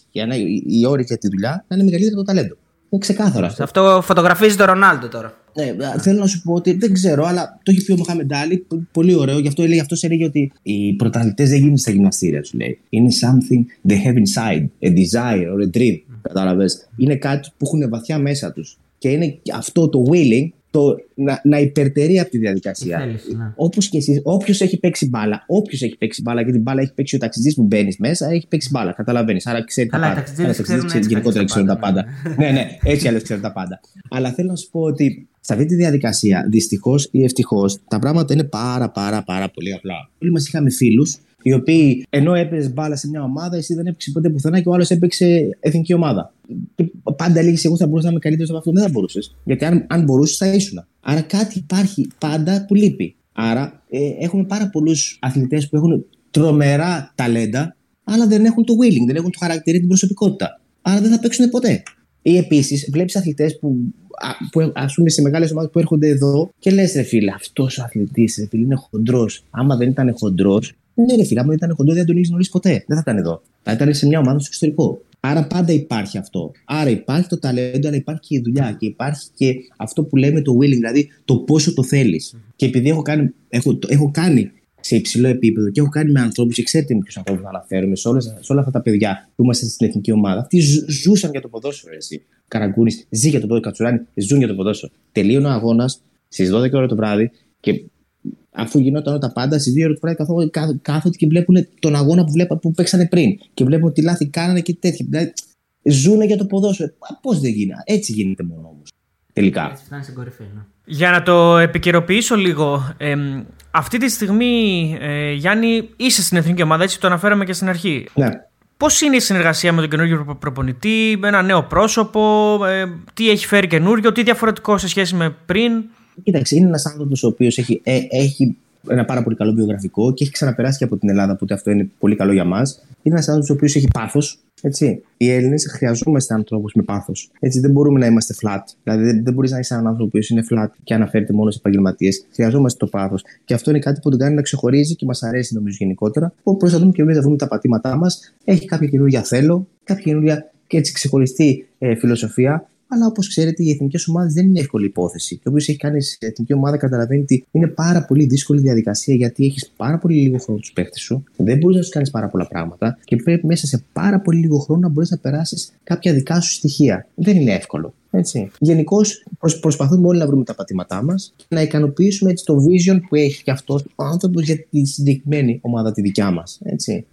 η όρεξη για τη δουλειά να είναι μεγαλύτερη από το ταλέντο. Είναι ξεκάθαρο αυτό. Αυτό φωτογραφίζει τον Ρονάλντο τώρα. Ναι, θέλω να σου πω ότι δεν ξέρω, αλλά το έχει πει ο Μοχάμεντ Άλλη. Πολύ ωραίο. Γι' αυτό έλεγε, αυτός έλεγε ότι οι πρωταθλητές δεν γίνονται στα γυμναστήρια, σου λέει. Είναι something they have inside, a desire or a dream. Κατάλαβες; Είναι κάτι που έχουν βαθιά μέσα τους. Και είναι αυτό το willing το να, να υπερτερεί από τη διαδικασία. Ναι. Όπως και εσεί, όποιος έχει παίξει μπάλα, όποιος έχει παίξει μπάλα, γιατί μπάλα έχει παίξει ο ταξιτζής που μπαίνεις μέσα, έχει παίξει μπάλα. Καταλαβαίνεις. Άρα ξέρει τα πάντα. Οι ταξιτζής γενικότερα ξέρουν τα πάντα. ναι, ναι, έτσι αλλιώς ξέρουν τα πάντα. Αλλά θέλω να σου πω ότι σε αυτή τη διαδικασία, δυστυχώς ή ευτυχώς, τα πράγματα είναι πάρα πάρα πάρα πολύ απλά. Όλοι μας είχαμε φίλους οι οποίοι ενώ έπαιζες μπάλα σε μια ομάδα, εσύ δεν έπαιξες ποτέ πουθενά και ο άλλος έπαιξε εθνική ομάδα. Και πάντα έλεγες: Εγώ θα μπορούσα να είμαι καλύτερος από αυτό. Δεν θα μπορούσες. Γιατί αν, αν μπορούσες, θα ήσουν. Άρα κάτι υπάρχει πάντα που λείπει. Άρα ε, έχουμε πάρα πολλούς αθλητές που έχουν τρομερά ταλέντα, αλλά δεν έχουν το willing, δεν έχουν το χαρακτηρί, την προσωπικότητα. Άρα δεν θα παίξουν ποτέ. Ή επίσης βλέπεις αθλητές που, που α πούμε σε μεγάλες ομάδες που έρχονται εδώ και λες, ρε φίλε, αυτός ο αθλητής είναι χοντρός. Άμα δεν ήταν χοντρός, ναι, ρε φίλε, άμα ήταν κοντό, δεν τον είχες γνωρίσει ποτέ. Δεν θα ήταν εδώ. Θα ήταν σε μια ομάδα στο εξωτερικό. Άρα πάντα υπάρχει αυτό. Άρα υπάρχει το ταλέντο, αλλά υπάρχει και η δουλειά και υπάρχει και αυτό που λέμε το willing, δηλαδή το πόσο το θέλεις. Και επειδή έχω κάνει, έχω, έχω κάνει σε υψηλό επίπεδο και έχω κάνει με ανθρώπους, και ξέρετε με ποιους ανθρώπους να αναφέρουμε, σε, όλες, σε όλα αυτά τα παιδιά που είμαστε στην εθνική ομάδα. Αυτοί ζούσαν για το ποδόσφαιρο, εσύ. Καραγκούνης, ζει για το ποδόσφαιρο, Κατσουράνη, ζουν για το ποδόσφαιρο. Τελείωνε ο αγώνας στις 12 ώρα το βράδυ και αφού γινόταν τα πάντα, στις δύο ώρες το βράδυ κάθονται και βλέπουν τον αγώνα που, βλέπα, που παίξανε πριν. Και βλέπουν τι λάθη κάνανε και τέτοια. Δηλαδή, ζούνε για το ποδόσφαιρο. Πώς δεν γίνεται. Έτσι γίνεται μόνο όμως. Τελικά. Έτσι φτάνει στην κορυφή. Ναι. Για να το επικαιροποιήσω λίγο, ε, αυτή τη στιγμή, ε, Γιάννη, είσαι στην εθνική ομάδα, έτσι το αναφέραμε και στην αρχή. Ναι. Πώς είναι η συνεργασία με τον καινούργιο προπονητή, με ένα νέο πρόσωπο, ε, τι έχει φέρει καινούργιο, τι διαφορετικό σε σχέση με πριν; Κοίταξε, είναι ένας άνθρωπος ο οποίος έχει, ε, έχει ένα πάρα πολύ καλό βιογραφικό και έχει ξαναπεράσει και από την Ελλάδα, οπότε αυτό είναι πολύ καλό για μας. Είναι ένας άνθρωπος ο οποίος έχει πάθος. Έτσι. Οι Έλληνες χρειαζόμαστε ανθρώπους με πάθος. Έτσι δεν μπορούμε να είμαστε flat. Δηλαδή δεν, δεν μπορείς να είσαι έναν άνθρωπο που είναι flat και αναφέρεται μόνο σε επαγγελματίες. Χρειαζόμαστε το πάθος. Και αυτό είναι κάτι που τον κάνει να ξεχωρίζει και μας αρέσει νομίζω γενικότερα. Που προσπαθούμε και εμείς να βρούμε τα πατήματά μας. Έχει κάποια καινούργια θέλω, κάποια καινούργια και έτσι ξεχωριστή ε, φιλοσοφία αλλά όπως ξέρετε, οι εθνικές ομάδες δεν είναι εύκολη υπόθεση. Και όποιο έχει κάνει σε εθνική ομάδα καταλαβαίνει ότι είναι πάρα πολύ δύσκολη διαδικασία γιατί έχεις πάρα πολύ λίγο χρόνο τους παίχτες σου, δεν μπορείς να τους κάνεις πάρα πολλά πράγματα και πρέπει μέσα σε πάρα πολύ λίγο χρόνο να μπορείς να περάσεις κάποια δικά σου στοιχεία. Δεν είναι εύκολο. Έτσι. Γενικώς προσπαθούμε όλοι να βρούμε τα πατήματά μας και να ικανοποιήσουμε έτσι, το vision που έχει και αυτός ο άνθρωπος για τη συγκεκριμένη ομάδα τη δικιά μας.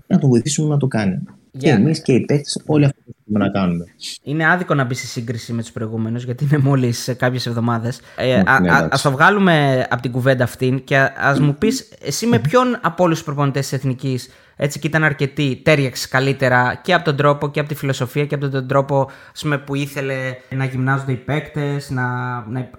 Να τον βοηθήσουμε να το κάνει. Yeah. Και εμείς και οι παίχτε, όλοι αυτό που να κάνουμε. Είναι άδικο να μπει σε σύγκριση με τους προηγούμενους, γιατί είναι μόλις κάποιες εβδομάδες. Ε, ναι, α το βγάλουμε από την κουβέντα αυτήν και ας μου πεις, εσύ με ποιον από όλους τους προπονητές της Εθνικής έτσι και ήταν αρκετή, τέριαξε καλύτερα και από τον τρόπο και από τη φιλοσοφία και από τον τρόπο πούμε, που ήθελε να γυμνάζονται οι παίκτες, να, να,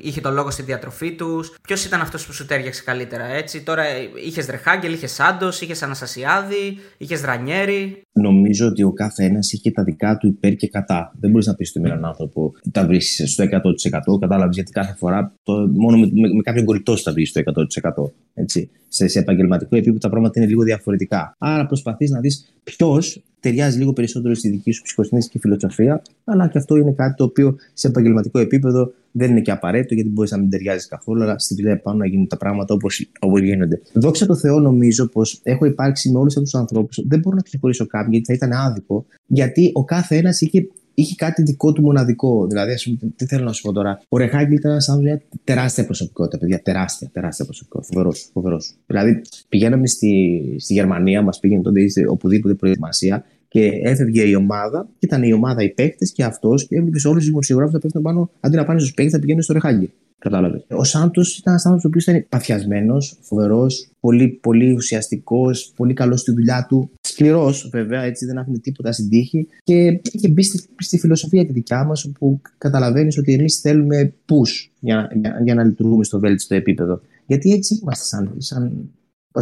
είχε το λόγο στη διατροφή τους. Ποιος ήταν αυτός που σου τέριαξε καλύτερα, έτσι; Τώρα είχες Ρεχάγκελ, είχες Σάντο, είχες Αναστασιάδη, είχες Ρανιέρη. Νομίζω ότι ο κάθε ένας είχε τα δικά του υπέρ και κατά. Δεν μπορείς να πεις ότι με έναν άνθρωπο τα βρίσκεις στο 100%. Κατάλαβες γιατί κάθε φορά το, μόνο με, με, με κάποιον κολλητό τα βρίσκεις στο 100%. Έτσι. Σε, σε επαγγελματικό επίπεδο τα πράγματα είναι λίγο διαφορετικά. Άρα προσπαθείς να δεις ποιος ταιριάζει λίγο περισσότερο στη δική σου ψυχοσύνθεση και φιλοσοφία, αλλά και αυτό είναι κάτι το οποίο σε επαγγελματικό επίπεδο δεν είναι και απαραίτητο, γιατί μπορείς να μην ταιριάζεις καθόλου, αλλά στη δουλειά πάνω να γίνουν τα πράγματα όπως γίνονται. Δόξα τω Θεώ, νομίζω πως έχω υπάρξει με όλους αυτούς τους ανθρώπους. Δεν μπορώ να ξεχωρίσω κάποιον, γιατί θα ήταν άδικο, γιατί ο κάθε ένας είχε είχε κάτι δικό του μοναδικό. Δηλαδή, ας πούμε, τι θέλω να σου πω τώρα. Ο Ρεχάγκη ήταν ένας άνθρωπος μια τεράστια προσωπικότητα, παιδιά. Τεράστια, τεράστια προσωπικότητα. Φοβερός, φοβερός. Δηλαδή, πηγαίναμε στη, στη Γερμανία, μας πήγαινε τότε οπουδήποτε προετοιμασία και έφευγε η ομάδα, και ήταν η ομάδα οι παίκτες και αυτός, και έβλεπες όλους τους δημοσιογράφους να πέφτουν πάνω, αντί να πάνε στους παίκτες, να πηγαίνουν στο Ρεχάγκη. Κατάλαβες. Ο Σάντος ήταν ένας άνθρωπος ο οποίος ήταν παθιασμένος, φοβερός, πολύ, πολύ ουσιαστικός, πολύ καλός στη δουλειά του. Σκληρός, βέβαια, έτσι δεν άφηνε τίποτα στην τύχη και είχε μπει στη, στη φιλοσοφία τη δικιά μας, όπου καταλαβαίνεις ότι εμείς θέλουμε push για, για, για, να λειτουργούμε στο βέλτιστο επίπεδο. Γιατί έτσι είμαστε, σαν, σαν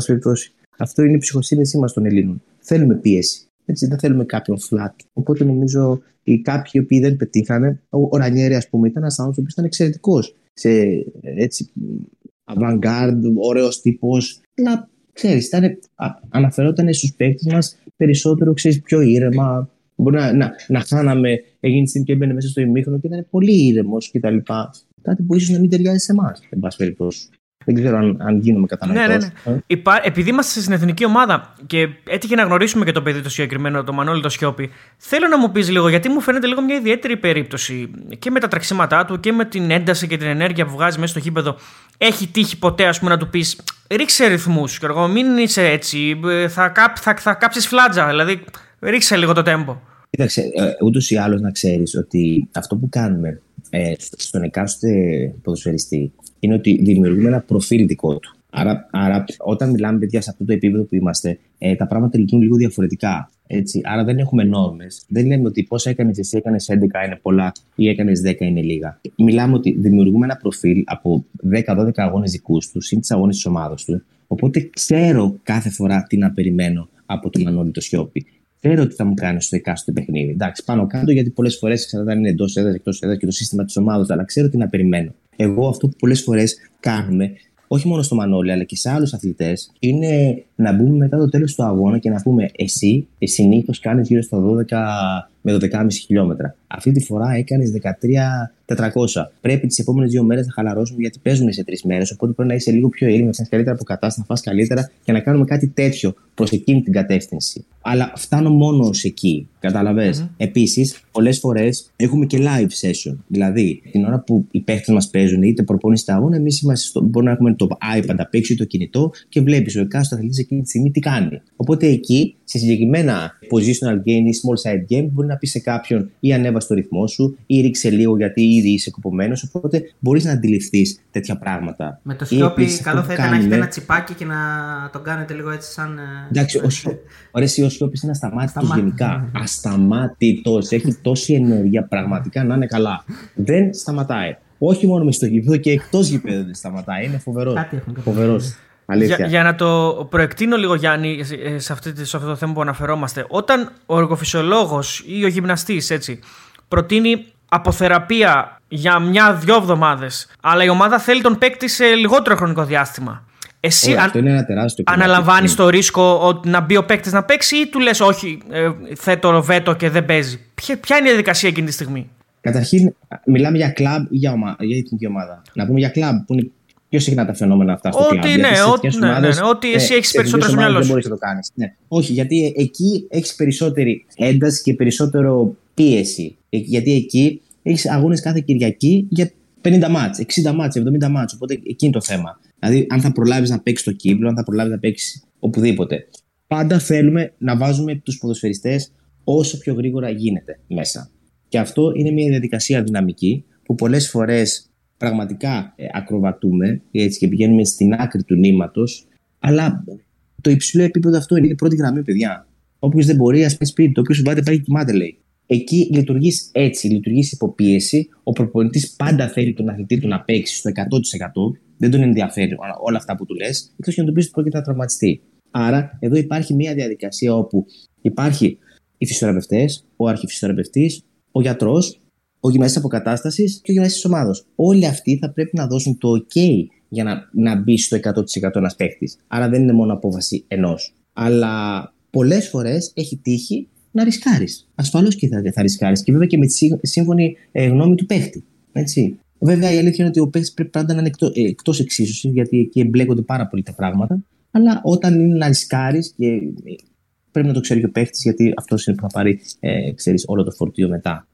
περιπτώσει. Αυτό είναι η ψυχοσύνθεσή μας των Ελλήνων. Θέλουμε πίεση. Έτσι, δεν θέλουμε κάποιον flat. Οπότε νομίζω οι κάποιοι οι οποίοι δεν πετύχανε, ο Ρανιέρη, ας πούμε, ήταν ένας άνθρωπος που ήταν εξαιρετικός. Σε έτσι, avant-garde, ωραίος τύπος. Να ξέρεις, αναφερόταν στους παίκτες μας περισσότερο, ξέρεις, πιο ήρεμα. Μπορεί να, να, να χάναμε εκείνη τη στιγμή και έμπαινε μέσα στο ημίχρονο και ήταν πολύ ήρεμος κτλ. Κάτι που ίσως να μην ταιριάζει σε εμάς, εν πάση περιπτώσει. Δεν ξέρω αν, αν γίνομαι κατανοητός. Ναι, ναι, ναι. Ε; Επειδή είμαστε στην εθνική ομάδα και έτυχε να γνωρίσουμε και το παιδί το συγκεκριμένο, το Μανώλη το Σιώπη, θέλω να μου πεις λίγο, γιατί μου φαίνεται λίγο μια ιδιαίτερη περίπτωση και με τα τρεξίματά του και με την ένταση και την ενέργεια που βγάζει μέσα στο γήπεδο. Έχει τύχει ποτέ, ας πούμε, να του πεις ρίξε ρυθμούς. Και εγώ, μην είσαι έτσι. Θα, κáp, θα, θα κάψεις φλάτζα. Δηλαδή, ρίξε λίγο το τέμπο. Κοίταξε, ε, ούτως ή άλλως να ξέρεις ότι αυτό που κάνουμε ε, στον εκάστοτε ποδοσφαιριστή είναι ότι δημιουργούμε ένα προφίλ δικό του. Άρα, άρα όταν μιλάμε παιδιά σε αυτό το επίπεδο που είμαστε, ε, τα πράγματα λειτουργούν λίγο διαφορετικά. Έτσι. Άρα δεν έχουμε νόρμες. Δεν λέμε ότι πόσα έκανες εσύ, έκανες 11 είναι πολλά ή έκανες 10 είναι λίγα. Μιλάμε ότι δημιουργούμε ένα προφίλ από 10-12 αγώνες δικούς τους ή τις αγώνες της ομάδας τους. Οπότε ξέρω κάθε φορά τι να περιμένω από τον Μανώλη το Σιώπη. Ξέρω τι θα μου κάνει στο εκάστοτε παιχνίδι. Εντάξει, πάνω κάτω γιατί πολλές φορές ξέρω αν είναι εντός έδρας, εκτός έδρας και το σύστημα της ομάδας, αλλά ξέρω τι να περιμένω. Εγώ αυτό που πολλές φορές κάνουμε, όχι μόνο στο Μανώλη, αλλά και σε άλλους αθλητές, είναι να μπούμε μετά το τέλος του αγώνα και να πούμε εσύ, εσύ συνήθως κάνεις γύρω στα 12 με 12,5 χιλιόμετρα. Αυτή τη φορά έκανες 13.400. Πρέπει τις επόμενες δύο μέρες να χαλαρώσουμε γιατί παίζουμε σε τρεις μέρες. Οπότε πρέπει να είσαι λίγο πιο ήρεμο, να φτιάξει καλύτερα αποκατάσταση, να φας καλύτερα και να κάνουμε κάτι τέτοιο προς εκείνη την κατεύθυνση. Αλλά φτάνω μόνο εκεί. Κατάλαβε. Mm-hmm. Επίσης, πολλές φορές έχουμε και live session. Δηλαδή, την ώρα που οι παίχτες μας παίζουν, είτε προπονεί στα αγώνα, εμείς μπορούμε να έχουμε το iPad απ' έξω ή το κινητό και βλέπεις ο εκάστοτε αθλητή εκείνη τη στιγμή τι κάνει. Οπότε εκεί, σε συγκεκριμένα positional game ή small side game, μπορεί να πεις σε κάποιον ή ανέβασε το ρυθμό σου ή ρίξε λίγο γιατί ήδη είσαι κοπωμένο. Οπότε μπορείς να αντιληφθείς τέτοια πράγματα. Με το Σιώπη, καλό θα ήταν να έχετε ένα τσιπάκι και να τον κάνετε λίγο έτσι σαν. Ε, Εντάξει, ο, ο Σιώπης είναι ασταμάτητος γενικά. Ασταμάτητος. Έχει τόση ενέργεια πραγματικά να είναι καλά. Δεν σταματάει. Όχι μόνο μες στο γήπεδο και εκτός γήπεδο δεν σταματάει. Είναι φοβερός. Φοβερός. Για, για, να το προεκτείνω λίγο, Γιάννη, σε, αυτή, σε αυτό το θέμα που αναφερόμαστε. Όταν ο εργοφυσιολόγος ή ο γυμναστής προτείνει αποθεραπεία για μια-δυο εβδομάδες, αλλά η ομάδα θέλει τον παίκτη σε λιγότερο χρονικό διάστημα. Εσύ Ωραία, αυτό είναι ένα τεράστιο αναλαμβάνεις το ρίσκο να μπει ο παίκτης να παίξει ή του λες, Όχι, ε, θέτω βέτο και δεν παίζει. Ποια, ποια είναι η διαδικασία εκείνη τη στιγμή; Καταρχήν, μιλάμε για κλαμπ ή για, ομα... για εθνική ομάδα. Να πούμε για κλαμπ που είναι πιο συχνά τα φαινόμενα αυτά στο ότι, κλαμπ. Ναι, ότι, ναι, ναι, ναι, ότι εσύ ε, έχεις περισσότερο στο μυαλό σου. Δεν μπορείς να το κάνεις. Ναι. Όχι, γιατί εκεί έχεις περισσότερη ένταση και περισσότερο πίεση. Ε, γιατί εκεί έχεις αγώνες κάθε Κυριακή για 50 μάτς, 60 μάτς, 70 μάτς, οπότε εκεί είναι το θέμα. Δηλαδή, αν θα προλάβεις να παίξεις το κύκλο, αν θα προλάβεις να παίξεις οπουδήποτε. Πάντα θέλουμε να βάζουμε τους ποδοσφαιριστές όσο πιο γρήγορα γίνεται μέσα. Και αυτό είναι μια διαδικασία δυναμική που πολλές φορές πραγματικά ε, ακροβατούμε έτσι, και πηγαίνουμε στην άκρη του νήματος, αλλά το υψηλό επίπεδο αυτό είναι η πρώτη γραμμή, παιδιά. Όποιος δεν μπορεί, ας πει σπίτι, όποιος βάλει πάει και κοιμάται, λέει. Εκεί λειτουργείς έτσι, λειτουργείς υποπίεση. Ο προπονητής πάντα θέλει τον αθλητή του να παίξει στο 100%. Δεν τον ενδιαφέρει όλα αυτά που του λες, εκτός και να του πεις ότι πρόκειται να τραυματιστεί. Άρα, εδώ υπάρχει μια διαδικασία όπου υπάρχει οι φυσιοθεραπευτές, ο αρχιφυσιοθεραπευτής, ο γιατρός, ο γυμναστής αποκατάστασης και ο γυμναστής της ομάδα. Όλοι αυτοί θα πρέπει να δώσουν το OK για να, να μπει στο 100% ένας παίχτη. Άρα δεν είναι μόνο απόφαση ενός. Αλλά πολλές φορές έχει τύχει να ρισκάρεις. Ασφαλώς και θα, θα ρισκάρεις. Και βέβαια και με τη σύμφωνη ε, γνώμη του παίχτη. Έτσι. Βέβαια η αλήθεια είναι ότι ο παίχτη πρέπει πάντα να είναι εκτό ε, εξίσωσης, γιατί εκεί εμπλέκονται πάρα πολύ τα πράγματα. Αλλά όταν είναι να ρισκάρεις και ε, πρέπει να το ξέρει και ο παίχτη, γιατί αυτός είναι που θα πάρει ε, ξέρεις, όλο το φορτίο μετά.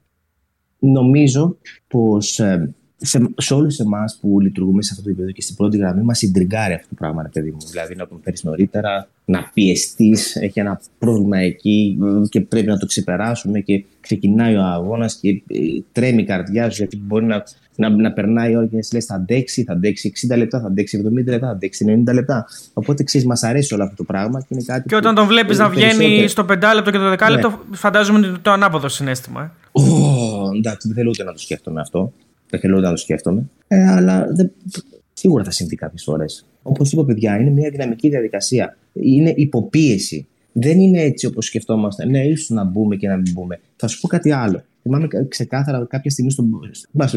Νομίζω πως ε, σε, σε όλους εμάς που λειτουργούμε σε αυτό το επίπεδο και στην πρώτη γραμμή, μας συντριγκάρει αυτό το πράγμα, παιδί μου. Δηλαδή να τον φέρεις νωρίτερα, να πιεστείς, έχει ένα πρόβλημα εκεί και πρέπει να το ξεπεράσουμε και ξεκινάει ο αγώνας και ε, τρέμει η καρδιά σου γιατί μπορεί να, να, να περνάει η ώρα και να λες θα αντέξει, θα αντέξει 60 λεπτά, θα αντέξει 70 λεπτά, θα αντέξει 90 λεπτά. Οπότε ξέρεις, μας αρέσει όλο αυτό το πράγμα και είναι κάτι. Και όταν τον βλέπεις να βγαίνει στο 5 λεπτό και το 10 λεπτό, ναι. φαντάζομαι ότι το ανάποδο συνέστημα. Ε. Oh, εντάξει, δεν θέλω ούτε να το σκέφτομαι αυτό. Δεν θέλω ούτε να το σκέφτομαι. Ε, αλλά δεν... σίγουρα θα συμβεί κάποιες φορές. Όπως είπα, παιδιά, είναι μια δυναμική διαδικασία. Είναι υποπίεση. Δεν είναι έτσι όπως σκεφτόμαστε. Ναι, ίσως να μπούμε και να μην μπούμε. Θα σου πω κάτι άλλο. Θυμάμαι ξεκάθαρα κάποια στιγμή στον,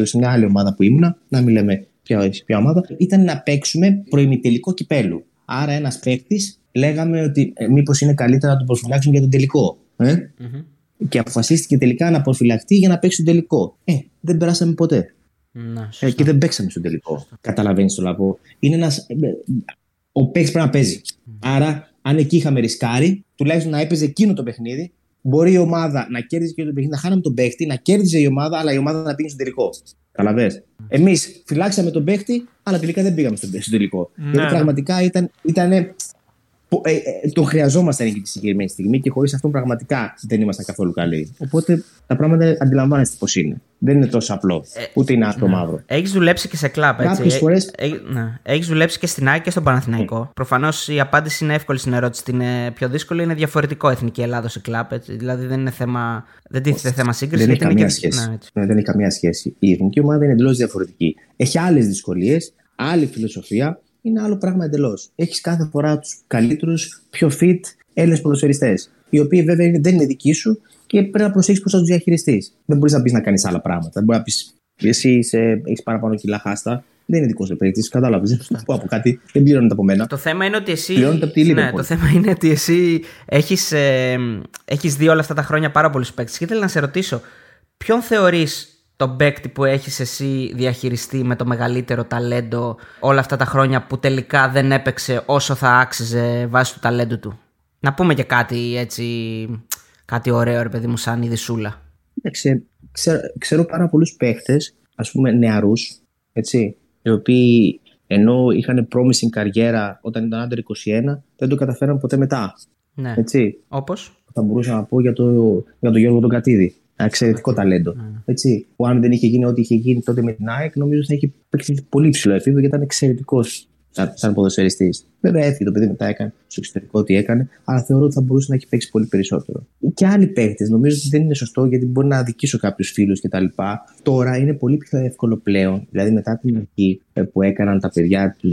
σε μια άλλη ομάδα που ήμουνα, να μην λέμε ποια, ποια ομάδα, ήταν να παίξουμε προημιτελικό κυπέλου. Άρα ένας παίκτης λέγαμε ότι ε, μήπως είναι καλύτερα να τον προφυλάξουμε για τον τελικό. Ε; Mm-hmm. Και αποφασίστηκε τελικά να προφυλαχτεί για να παίξει τον τελικό. Ε, δεν περάσαμε ποτέ. Να, ε, και δεν παίξαμε στον τελικό. Καταλαβαίνεις το λαπό. Είναι ένας. Ε, ο παίκτης πρέπει να παίζει. Mm. Άρα, αν εκεί είχαμε ρισκάρει, τουλάχιστον να έπαιζε εκείνο το παιχνίδι μπορεί η ομάδα να κέρδιζε και το παιχνίδι, να χάναμε τον παίχτη, να κέρδιζε η ομάδα, αλλά η ομάδα να πήγε στο τελικό. Καλαβέ. Εμείς φυλάξαμε τον παίχτη, αλλά τελικά δεν πήγαμε στο τελικό. Ναι. Γιατί πραγματικά ήταν, ήταν ε, ε, το χρειαζόμασταν εκεί τη συγκεκριμένη στιγμή και χωρίς αυτόν πραγματικά δεν ήμασταν καθόλου καλοί. Οπότε τα πράγματα αντιλαμβάνεστε πώς είναι. Δεν είναι τόσο απλό. Ε, ούτε είναι άσπρο ναι. μαύρο. Έχεις δουλέψει και σε κλαπ, έτσι. Κάποιες φορέ. Ε, ναι. Έχεις δουλέψει και στην ΑΕΚ και στον Παναθηναϊκό. Mm. Προφανώς η απάντηση είναι εύκολη στην ερώτηση. Είναι πιο δύσκολη. Είναι διαφορετικό εθνική Ελλάδα σε κλαπ. Έτσι. Δηλαδή δεν είναι θέμα. Δεν τίθεται θέμα σύγκριση. Δεν έχει καμία και... σχέση. Ναι, ναι, δεν έχει καμία σχέση. Η εθνική ομάδα είναι εντελώς διαφορετική. Έχει άλλες δυσκολίες, άλλη φιλοσοφία είναι άλλο πράγμα εντελώς. Έχεις κάθε φορά τους καλύτερους, πιο fit Έλληνες ποδοσφαιριστές. Οι οποίοι βέβαια δεν είναι δικοί σου και πρέπει να προσέχεις πώς θα τους διαχειριστείς. Δεν μπορείς να πεις να κάνεις άλλα πράγματα. Δεν μπορείς να πεις εσύ έχεις παραπάνω κιλά χάστα. Δεν είναι δικός σου παίκτη, κατάλαβες. Δεν πω από κάτι, δεν πληρώνεται από μένα. Το θέμα είναι ότι εσύ. Πληρώνεται από τη ναι, το θέμα είναι ότι εσύ έχεις ε, έχεις δει όλα αυτά τα χρόνια πάρα πολλούς παίκτες. Και ήθελα να σε ρωτήσω, ποιον θεωρείς τον παίκτη που έχεις εσύ διαχειριστεί με το μεγαλύτερο ταλέντο όλα αυτά τα χρόνια που τελικά δεν έπαιξε όσο θα άξιζε βάσει του ταλέντου του; Να πούμε και κάτι έτσι, κάτι ωραίο ρε παιδί μου σαν η Δυσούλα. Ξέρω, ξέρω, ξέρω πάρα πολλούς παίχτες, ας πούμε νεαρούς, έτσι, οι οποίοι ενώ είχαν promising καριέρα όταν ήταν under 21, δεν το καταφέραν ποτέ μετά. Ναι. Έτσι. Όπως; Θα μπορούσα να πω για, το, για τον Γιώργο τον Κατίδη. Ένα εξαιρετικό ταλέντο. Mm. Έτσι, που αν δεν είχε γίνει ό,τι είχε γίνει τότε με την ΑΕΚ, νομίζω θα είχε παίξει πολύ ψηλό επίπεδο γιατί ήταν εξαιρετικός σαν, σαν ποδοσφαιριστής. Βέβαια έφυγε το παιδί μετά, έκανε στο εξωτερικό ό,τι έκανε, αλλά θεωρώ ότι θα μπορούσε να έχει παίξει πολύ περισσότερο. Και άλλοι παίχτε, νομίζω ότι δεν είναι σωστό γιατί μπορεί να αδικήσω κάποιους φίλους κτλ. Τώρα είναι πολύ πιο εύκολο πλέον, δηλαδή μετά την αρχή ε, που έκαναν τα παιδιά του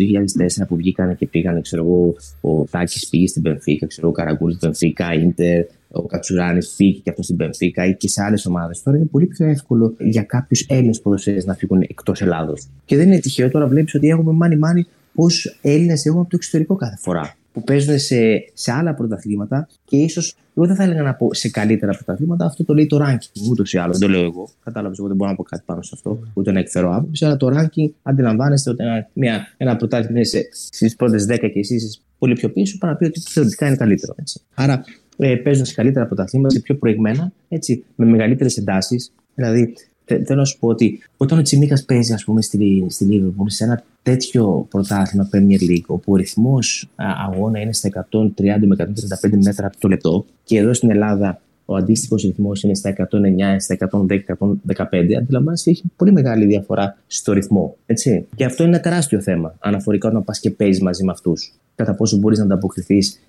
2004 που βγήκαν και πήγαν, ξέρω εγώ, ο Τάκης πήγε στην Πενφύκα, ξέρω εγώ, ο Καραγκούλη στην Πενφύκα, Ιντερ, ο Κατσουράνης πήγε και αυτός στην Πενφύκα ή και σε άλλες ομάδες. Τώρα είναι πολύ πιο εύκολο για κάποιους Έλληνες ποδοσφαίρε να φύγουν εκτός Ελλάδος. Και δεν είναι τυχαίο τώρα βλέπεις ότι έχουμε μάνι μάνι πώς Έλληνες έχουν από το εξωτερικό κάθε φορά. Που παίζουν σε, σε άλλα πρωταθλήματα και ίσως, εγώ δεν θα έλεγα να πω σε καλύτερα πρωταθλήματα, αυτό το λέει το ranking ούτως ή άλλως. Δεν το λέω εγώ. Κατάλαβες, εγώ δεν μπορώ να πω κάτι πάνω σε αυτό, ούτε να εκφέρω άποψη. Αλλά το ranking αντιλαμβάνεστε ότι ένα, μια, ένα πρωτάθλημα είναι στις πρώτες 10 και εσείς είσαι πολύ πιο πίσω, para να πει ότι θεωρητικά είναι καλύτερο. Έτσι. Άρα ε, παίζουν σε καλύτερα πρωταθλήματα, πιο προηγμένα, έτσι, με μεγαλύτερες εντάσεις. Δηλαδή, θέλω να σου πω ότι όταν ο Τσιμίκα παίζει, ας πούμε, στη, στη Liverpool, σε ένα τέτοιο πρωτάθλημα Premier League, όπου ο ρυθμός αγώνα είναι στα 130 με 135 μέτρα το λεπτό, και εδώ στην Ελλάδα ο αντίστοιχος ρυθμός είναι στα 109, στα 110-115, αντιλαμβάνεσαι έχει πολύ μεγάλη διαφορά στο ρυθμό. Έτσι. Και αυτό είναι ένα τεράστιο θέμα, αναφορικά όταν πας και παίζεις μαζί με αυτούς. Κατά πόσο μπορείς να ανταποκριθείς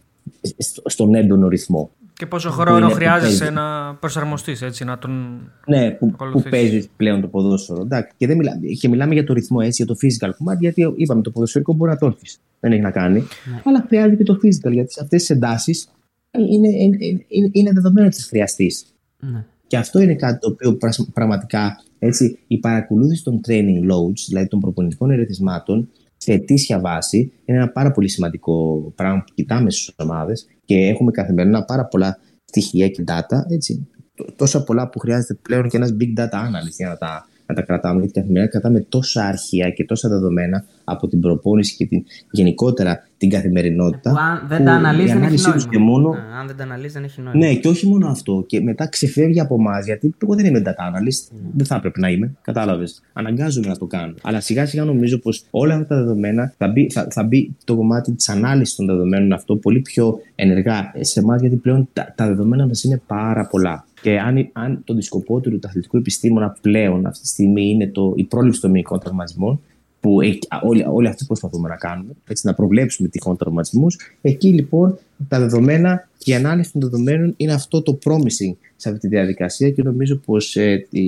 στον έντονο ρυθμό. Και πόσο χρόνο χρειάζεσαι να προσαρμοστείς, έτσι, να τον. Ναι, που, που παίζεις πλέον το ποδόσφαιρο. Εντάξει, και, δεν μιλάμε, και μιλάμε για το ρυθμό, έτσι, για το physical κομμάτι, γιατί είπαμε το ποδοσφαιρικό μπορεί να το έρθει. Δεν έχει να κάνει. Ναι. Αλλά χρειάζεται και το physical, γιατί σε αυτές τις εντάσεις είναι, είναι, είναι, είναι δεδομένο ότι θα χρειαστείς. Ναι. Και αυτό είναι κάτι το οποίο πραγματικά έτσι, η παρακολούθηση των training loads, δηλαδή των προπονητικών ερεθισμάτων, σε αιτήσια βάση είναι ένα πάρα πολύ σημαντικό πράγμα που κοιτάμε στις ομάδες και έχουμε καθημερινά πάρα πολλά στοιχεία και data. Έτσι, τόσα πολλά που χρειάζεται πλέον και ένας big data analyst για να τα να τα κρατάμε, γιατί καθημερινά κρατάμε τόσα αρχεία και τόσα δεδομένα από την προπόνηση και την, γενικότερα την καθημερινότητα. Που αν δεν τα αναλύσει, δεν έχει νόημα. Και μόνο... Ναι, αν δεν τα αναλύσει, δεν έχει νόημα. Ναι, και όχι μόνο αυτό. Και μετά ξεφεύγει από εμάς, γιατί εγώ δεν είμαι data analyst. Mm. Δεν θα έπρεπε να είμαι. Κατάλαβες. Αναγκάζομαι να το κάνω. Αλλά σιγά σιγά νομίζω πως όλα αυτά τα δεδομένα θα μπει, θα, θα μπει το κομμάτι της ανάλυσης των δεδομένων αυτό πολύ πιο ενεργά σε εμάς, γιατί πλέον τα, τα δεδομένα μας είναι πάρα πολλά. Και αν, αν το δισκοπότερο του αθλητικού επιστήμονα πλέον αυτή τη στιγμή είναι το, η πρόληψη των μυϊκών τραυματισμών, που όλοι, όλοι αυτοί προσπαθούμε να κάνουμε, έτσι, να προβλέψουμε τυχόν τραυματισμούς. Εκεί λοιπόν τα δεδομένα και η ανάλυση των δεδομένων είναι αυτό το promising σε αυτή τη διαδικασία και νομίζω πως ε, η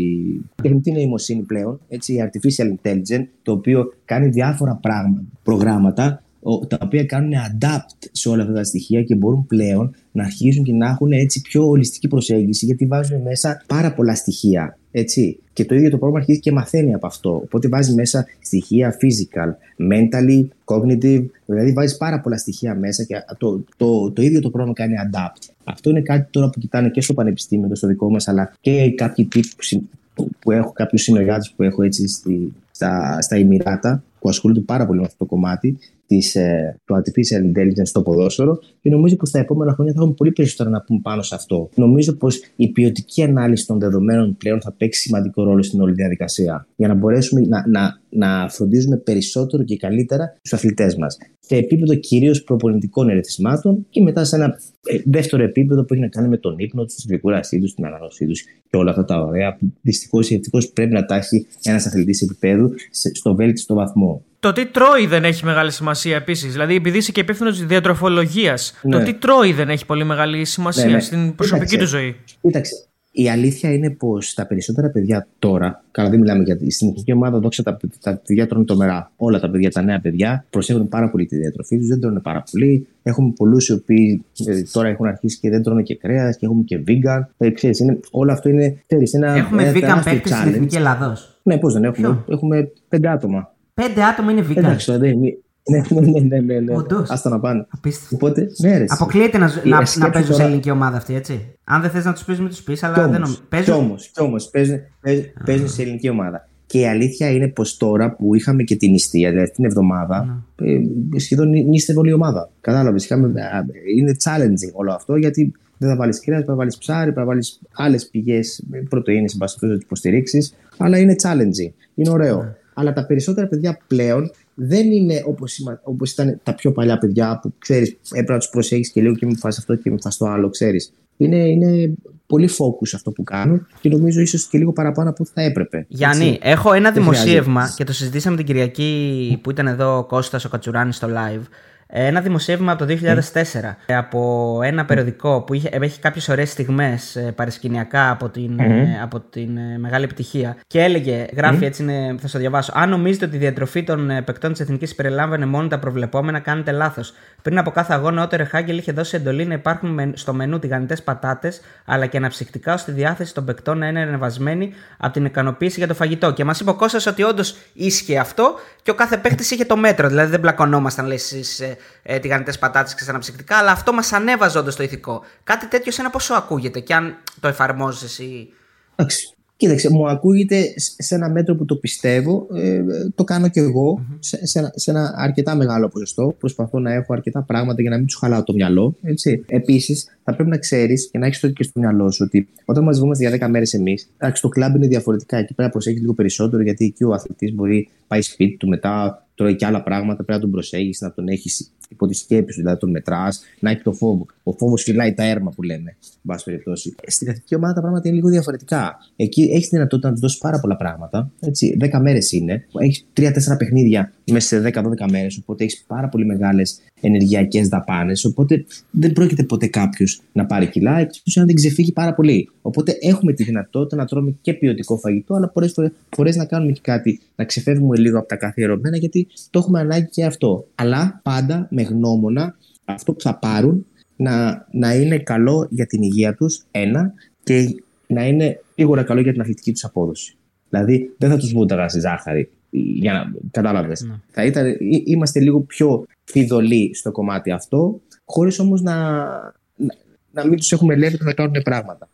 τεχνητή νοημοσύνη πλέον, έτσι, η artificial intelligence, το οποίο κάνει διάφορα πράγματα, προγράμματα τα οποία κάνουν adapt σε όλα αυτά τα στοιχεία και μπορούν πλέον να αρχίσουν και να έχουν έτσι πιο ολιστική προσέγγιση γιατί βάζουν μέσα πάρα πολλά στοιχεία. Έτσι. Και το ίδιο το πρόγραμμα αρχίζει και μαθαίνει από αυτό. Οπότε βάζει μέσα στοιχεία physical, mentally, cognitive, δηλαδή βάζεις πάρα πολλά στοιχεία μέσα και το, το, το ίδιο το πρόγραμμα κάνει adapt. Αυτό είναι κάτι τώρα που κοιτάνε και στο πανεπιστήμιο, στο δικό μας, αλλά και κάποιοι τύποι που, που έχω, κάποιους συνεργάτες που έχω έτσι στη, στα, στα Εμμυράτα, που ασχολούνται πάρα πολύ με αυτό το κομμάτι της, ε, του artificial intelligence στο ποδόσφαιρο και νομίζω πως τα επόμενα χρόνια θα έχουμε πολύ περισσότερα να πούμε πάνω σε αυτό. Νομίζω πως η ποιοτική ανάλυση των δεδομένων πλέον θα παίξει σημαντικό ρόλο στην όλη διαδικασία για να μπορέσουμε να, να, να φροντίζουμε περισσότερο και καλύτερα τους αθλητές μας. Σε επίπεδο κυρίως προπονητικών ερεθισμάτων και μετά σε ένα ε, δεύτερο επίπεδο που έχει να κάνει με τον ύπνο τους, τη ξεκούρασή τους, την αναγνωσή τους και όλα αυτά τα ωραία που δυστυχώς ή ευτυχώς πρέπει να τα έχει ένας αθλητής επίπεδου στο βέλτιστο βαθμό. Το τι τρώει δεν έχει μεγάλη σημασία επίσης. Δηλαδή, επειδή είσαι και υπεύθυνος τη διατροφολογία, ναι. το τι τρώει δεν έχει πολύ μεγάλη σημασία ναι, ναι. στην προσωπική του ζωή. Κοίταξε. Η αλήθεια είναι πως τα περισσότερα παιδιά τώρα, καλά δεν μιλάμε για στην εθνική ομάδα, δόξα τα, τα παιδιά τρώνε τρομερά. Όλα τα παιδιά, τα νέα παιδιά, προσέχουν πάρα πολύ τη διατροφή τους, δεν τρώνε πάρα πολύ. Έχουμε πολλούς οι οποίοι ε, τώρα έχουν αρχίσει και δεν τρώνε και κρέας και έχουμε και vegan. Ε, ξέρεις, είναι, όλο αυτό είναι. Ξέρεις, ένα, έχουμε ένα vegan παίκτη στην εθνική Ελλάδος. Ναι, πώς δεν έχουμε. Έχουμε πέντε άτομα. Πέντε άτομα είναι vegan. Εντάξει, δηλαδή, ναι, ναι, ναι, ναι, ναι, ναι. Άστα να πάνε. Απίστευτο. Οπότε, ναι, ρε, Αποκλείεται να, να, να παίζουν τώρα... σε ελληνική ομάδα αυτή, έτσι. Αν δεν θες να τους πεις, μην τους πεις, αλλά όμως, δεν νομίζω. Παίζουν... Κι όμως, κι όμως, παίζουν, παίζουν σε ελληνική ομάδα. Και η αλήθεια είναι πως τώρα που είχαμε και την νηστεία, δηλαδή την εβδομάδα, ναι. ε, σχεδόν νήστευε όλη η ομάδα. Κατάλαβες. Είναι challenging όλο αυτό γιατί δεν θα βάλεις κρέα, πρέπει να βάλεις ψάρι, πρέπει να βάλεις άλλες πηγές πρωτενη, εν πάση να τις υποστηρίξεις. Αλλά είναι challenging. Είναι ωραίο. Ναι. Αλλά τα περισσότερα παιδιά πλέον δεν είναι όπως, όπως ήταν τα πιο παλιά παιδιά που ξέρεις έπρεπε να τους προσέχεις και λίγο και μην φας αυτό και μην φας το άλλο, ξέρεις. Είναι, είναι πολύ focus αυτό που κάνουν και νομίζω ίσως και λίγο παραπάνω από ό,τι θα έπρεπε. Γιάννη, έτσι. έχω ένα δημοσίευμα και το συζητήσαμε την Κυριακή που ήταν εδώ ο Κώστας ο Κατσουράνης στο live ένα δημοσίευμα από το 2004 από ένα περιοδικό που είχε, έχει κάποιες ωραίες στιγμές ε, παρασκηνιακά από την, ε, από την ε, μεγάλη επιτυχία. Και έλεγε, γράφει έτσι είναι, θα το διαβάσω αν νομίζετε ότι η διατροφή των παικτών της Εθνικής περιλάμβανε μόνο τα προβλεπόμενα κάνετε λάθος. Πριν από κάθε αγώνα ο Τερεχάγκελ είχε δώσει εντολή να υπάρχουν στο μενού τηγανιτές πατάτες αλλά και αναψυκτικά ώστε η διάθεση των παικτών να είναι ανεβασμένη από την ικανοποίηση για το φαγητό και μας είπε ο Κώστας ότι όντως ίσχυε αυτό και ο κάθε παίκτης είχε το μέτρο δηλαδή δεν μπλακωνόμασταν λέει ε, τηγανιτέ πατάτες και στα αναψυκτικά, αλλά αυτό μας ανέβαζε όντως το ηθικό. Κάτι τέτοιο σε ένα πόσο ακούγεται και αν το εφαρμόζεις εσύ; Εντάξει. Κοίταξε, μου ακούγεται σε ένα μέτρο που το πιστεύω, ε, το κάνω και εγώ mm-hmm. σε, σε, ένα, σε, ένα, αρκετά μεγάλο ποσοστό. Προσπαθώ να έχω αρκετά πράγματα για να μην τους χαλάω το μυαλό. Επίσης, θα πρέπει να ξέρεις και να έχεις το και στο μυαλό σου ότι όταν μαζευόμαστε για 10 μέρες εμείς, το κλαμπ είναι διαφορετικά. Εκεί πρέπει να προσέχεις λίγο περισσότερο γιατί εκεί ο αθλητής μπορεί πάει σπίτι του μετά, τρώει και άλλα πράγματα, πρέπει να τον προσέχει, να τον έχεις υπό τη σκέψη σου, δηλαδή τον μετράς, να έχει το φόβο. Ο φόβος φυλάει τα έρμα που λέμε, εν πάση περιπτώσει. Στην εθνική ομάδα τα πράγματα είναι λίγο διαφορετικά. Εκεί έχεις τη δυνατότητα να τους δώσεις πάρα πολλά πράγματα. Έτσι, 10 μέρες είναι, έχεις 3-4 παιχνίδια μέσα σε 10-12 μέρες, οπότε έχεις πάρα πολύ μεγάλες ενεργειακές δαπάνες. Οπότε δεν πρόκειται ποτέ κάποιος να πάρει κιλά, εκτός αν δεν ξεφύγει πάρα πολύ. Οπότε έχουμε τη δυνατότητα να τρώμε και ποιοτικό φαγητό, αλλά πολλές φορές να κάνουμε και κάτι, να ξεφεύγουμε λίγο από τα καθιερωμένα, γιατί το έχουμε ανάγκη και αυτό. Αλλά πάντα με γνώμονα αυτό που θα πάρουν να, να είναι καλό για την υγεία τους, ένα, και να είναι σίγουρα καλό για την αθλητική τους απόδοση. Δηλαδή δεν θα τους βούταγα στη ζάχαρη για να κατάλαβες. Ναι. Θα ήταν, είμαστε λίγο πιο φιδωλοί στο κομμάτι αυτό, χωρίς όμως να, να, να, μην τους έχουμε ελεύθερου να κάνουν πράγματα.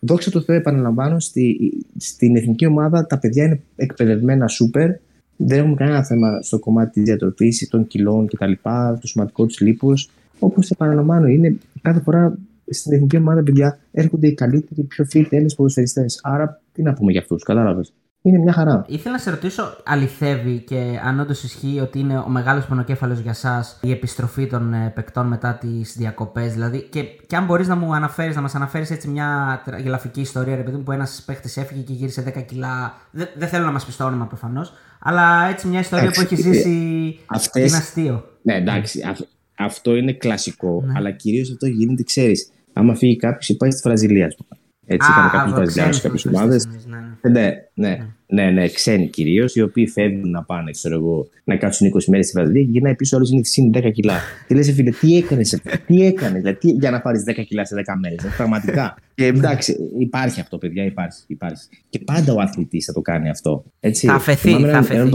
Δόξα τω Θεώ, επαναλαμβάνω, στη, στην εθνική ομάδα τα παιδιά είναι εκπαιδευμένα σούπερ. Δεν έχουμε κανένα θέμα στο κομμάτι της διατροφής των κιλών κτλ. Το σημαντικό του λίπος. Όπως επαναλαμβάνω, είναι κάθε φορά στην εθνική ομάδα, παιδιά, έρχονται οι καλύτεροι, πιο φίλοι Έλληνες ποδοσφαιριστές. Άρα, τι να πούμε για αυτούς, κατάλαβες. Είναι μια χαρά. Ήθελα να σε ρωτήσω, αληθεύει και αν όντως ισχύει ότι είναι ο μεγάλος πονοκέφαλος για εσά η επιστροφή των ε, παικτών μετά τις διακοπές. Δηλαδή, και, και αν μπορείς να μου αναφέρεις, να μας αναφέρεις έτσι μια γελαφική ιστορία, ρε παιδί μου, που ένας παίχτη έφυγε και γύρισε 10 κιλά. Δεν, δεν θέλω να μας πεις το όνομα προφανώς, αλλά έτσι μια ιστορία που έχει ζήσει. Ε, αυτές... Είναι αστείο. Ναι, εντάξει. αυτό είναι κλασικό, ναι. αλλά κυρίως αυτό γίνεται, ξέρεις. Άμα φύγει κάποιος, πάει στη Βραζιλία, έτσι, είχαμε κάποιου Βραζιλιάνου, κάποιες ομάδες. Ναι. ναι, ναι, ναι, ναι, ξένοι κυρίως, οι οποίοι φεύγουν να πάνε, ξέρω εγώ, να κάτσουν 20 μέρες στη Βραζιλία και γυρνάει πίσω όλο είναι συν 10 κιλά. Και λες, φίλε, τι έκανες, τι έκανες, δηλαδή, για να πάρεις 10 κιλά σε 10 μέρες, πραγματικά. και εντάξει, υπάρχει αυτό, παιδιά, υπάρχει, υπάρχει. Και πάντα ο αθλητής θα το κάνει αυτό. Έτσι. Θα αφαιθεί, θα αφαιθεί. Έναν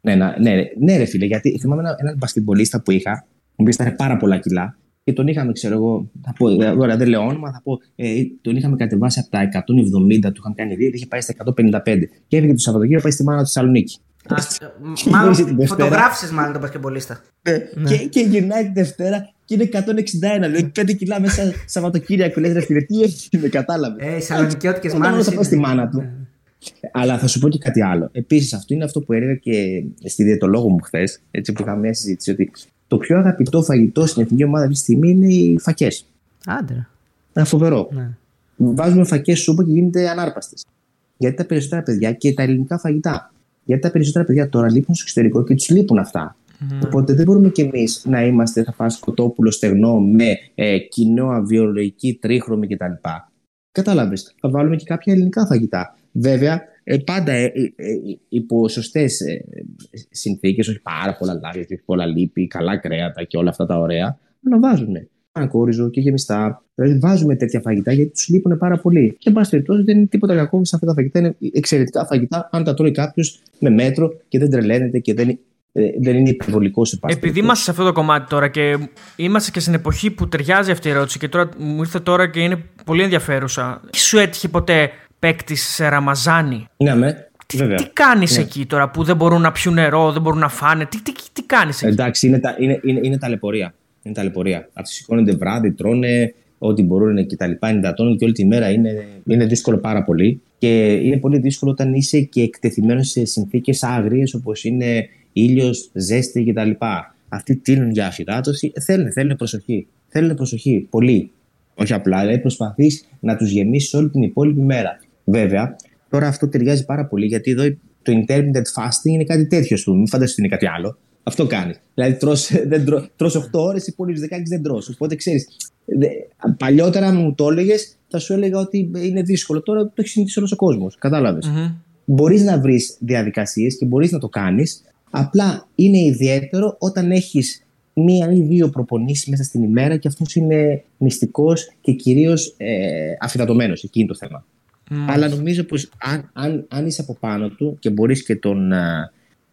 ναι, ναι, ναι, ναι, ρε φίλε, γιατί θυμάμαι έναν, έναν μπασκετμπολίστα που είχα, ο οποίος ήταν πάρα πολλά κιλά και τον είχαμε, ξέρω εγώ, θα πω, τώρα δεν λέω όνομα, θα πω, ε, τον είχαμε κατεβάσει από τα 170, του είχαν κάνει δύο, είχε πάει στα 155. Και έφυγε το Σαββατοκύριακο, πάει στη μάνα του Θεσσαλονίκη. Μάλλον φωτογράφησες μάλλον τον πασκεμπολίστα. Ναι. Και, και γυρνάει τη Δευτέρα και είναι 161. Λέει 5 κιλά μέσα Σαββατοκύριακο. Λες, ρε φίλε, τι έχεις, με κατάλαβες. Ε, Σαλονικιώτικε μάνες. Θα πάει στη μάνα του. Ναι. Αλλά θα σου πω και κάτι άλλο. Επίσης, αυτό είναι αυτό που έλεγα και στη διαιτολόγο μου χθες, έτσι που είχαμε μια συζήτηση, ότι το πιο αγαπητό φαγητό στην εθνική ομάδα αυτή τη στιγμή είναι οι φακές. Άντρα. Είναι φοβερό. Ναι. Βάζουμε φακές σούπα και γίνεται ανάρπαστες. Γιατί τα περισσότερα παιδιά και τα ελληνικά φαγητά. Γιατί τα περισσότερα παιδιά τώρα λείπουν στο εξωτερικό και τους λείπουν αυτά. Mm. Οπότε δεν μπορούμε κι εμείς να είμαστε, θα φας κοτόπουλο στεγνό με ε, κοινό βιολογική, τρίχρωμη κτλ. Κατάλαβες. Θα βάλουμε και κάποια ελληνικά φαγητά. Βέβαια, ε, πάντα ε, ε, υπό σωστές συνθήκες, όχι πάρα πολλά λάδια, πολλά λίπη, καλά κρέατα και όλα αυτά τα ωραία, να βάζουμε ανακόριζο και γεμιστά. Δηλαδή βάζουμε τέτοια φαγητά γιατί τους λείπουν πάρα πολύ. Και εν πάση περιπτώσει δεν είναι τίποτα κακό σε αυτά τα φαγητά. Είναι εξαιρετικά φαγητά αν τα τρώει κάποιος με μέτρο και δεν τρελαίνεται και δεν, δεν είναι υπερβολικό σε πάση. Επειδή είμαστε σε αυτό το κομμάτι τώρα και είμαστε και στην εποχή που ταιριάζει αυτή η ερώτηση και τώρα μου ήρθε τώρα και είναι πολύ ενδιαφέρουσα. Σου έτυχε ποτέ παίκτης σε Ραμαζάνι. Ναι, με. Τι, τι κάνεις ναι. εκεί τώρα που δεν μπορούν να πιούν νερό, δεν μπορούν να φάνε, τι, τι, τι κάνεις εκεί; Εντάξει, είναι, τα, είναι, είναι, είναι ταλαιπωρία. Είναι ταλαιπωρία. Αυτοί σηκώνονται βράδυ, τρώνε ό,τι μπορούν και τα λοιπά, υδατώνουν και όλη τη μέρα. Είναι, είναι δύσκολο πάρα πολύ. Και είναι πολύ δύσκολο όταν είσαι και εκτεθειμένος σε συνθήκες άγριες όπως είναι ήλιος, ζέστη κτλ. Αυτοί τίνουν για αφιδάτωση. Θέλουν, θέλουν προσοχή. Θέλουν προσοχή. Πολύ. Όχι απλά, δηλαδή προσπαθείς να τους γεμίσεις όλη την υπόλοιπη μέρα. Βέβαια, τώρα αυτό ταιριάζει πάρα πολύ γιατί εδώ το intermittent fasting είναι κάτι τέτοιο. Σου. Μην φανταστείτε είναι κάτι άλλο. Αυτό κάνει. Δηλαδή, τρως, δεν τρως 8 ώρες, οι υπόλοιπε 16 δεν τρως. Οπότε ξέρεις, παλιότερα μου το έλεγες, θα σου έλεγα ότι είναι δύσκολο. Τώρα το έχεις συνηθίσει όλος ο κόσμος. Κατάλαβες. Mm-hmm. Μπορείς να βρεις διαδικασίες και μπορείς να το κάνεις. Απλά είναι ιδιαίτερο όταν έχεις μία ή δύο προπονήσεις μέσα στην ημέρα και αυτός είναι νηστικός και κυρίως ε, αφυδατωμένο. Εκεί είναι το θέμα. Αλλά νομίζω πως αν, αν, αν είσαι από πάνω του και μπορείς και τον,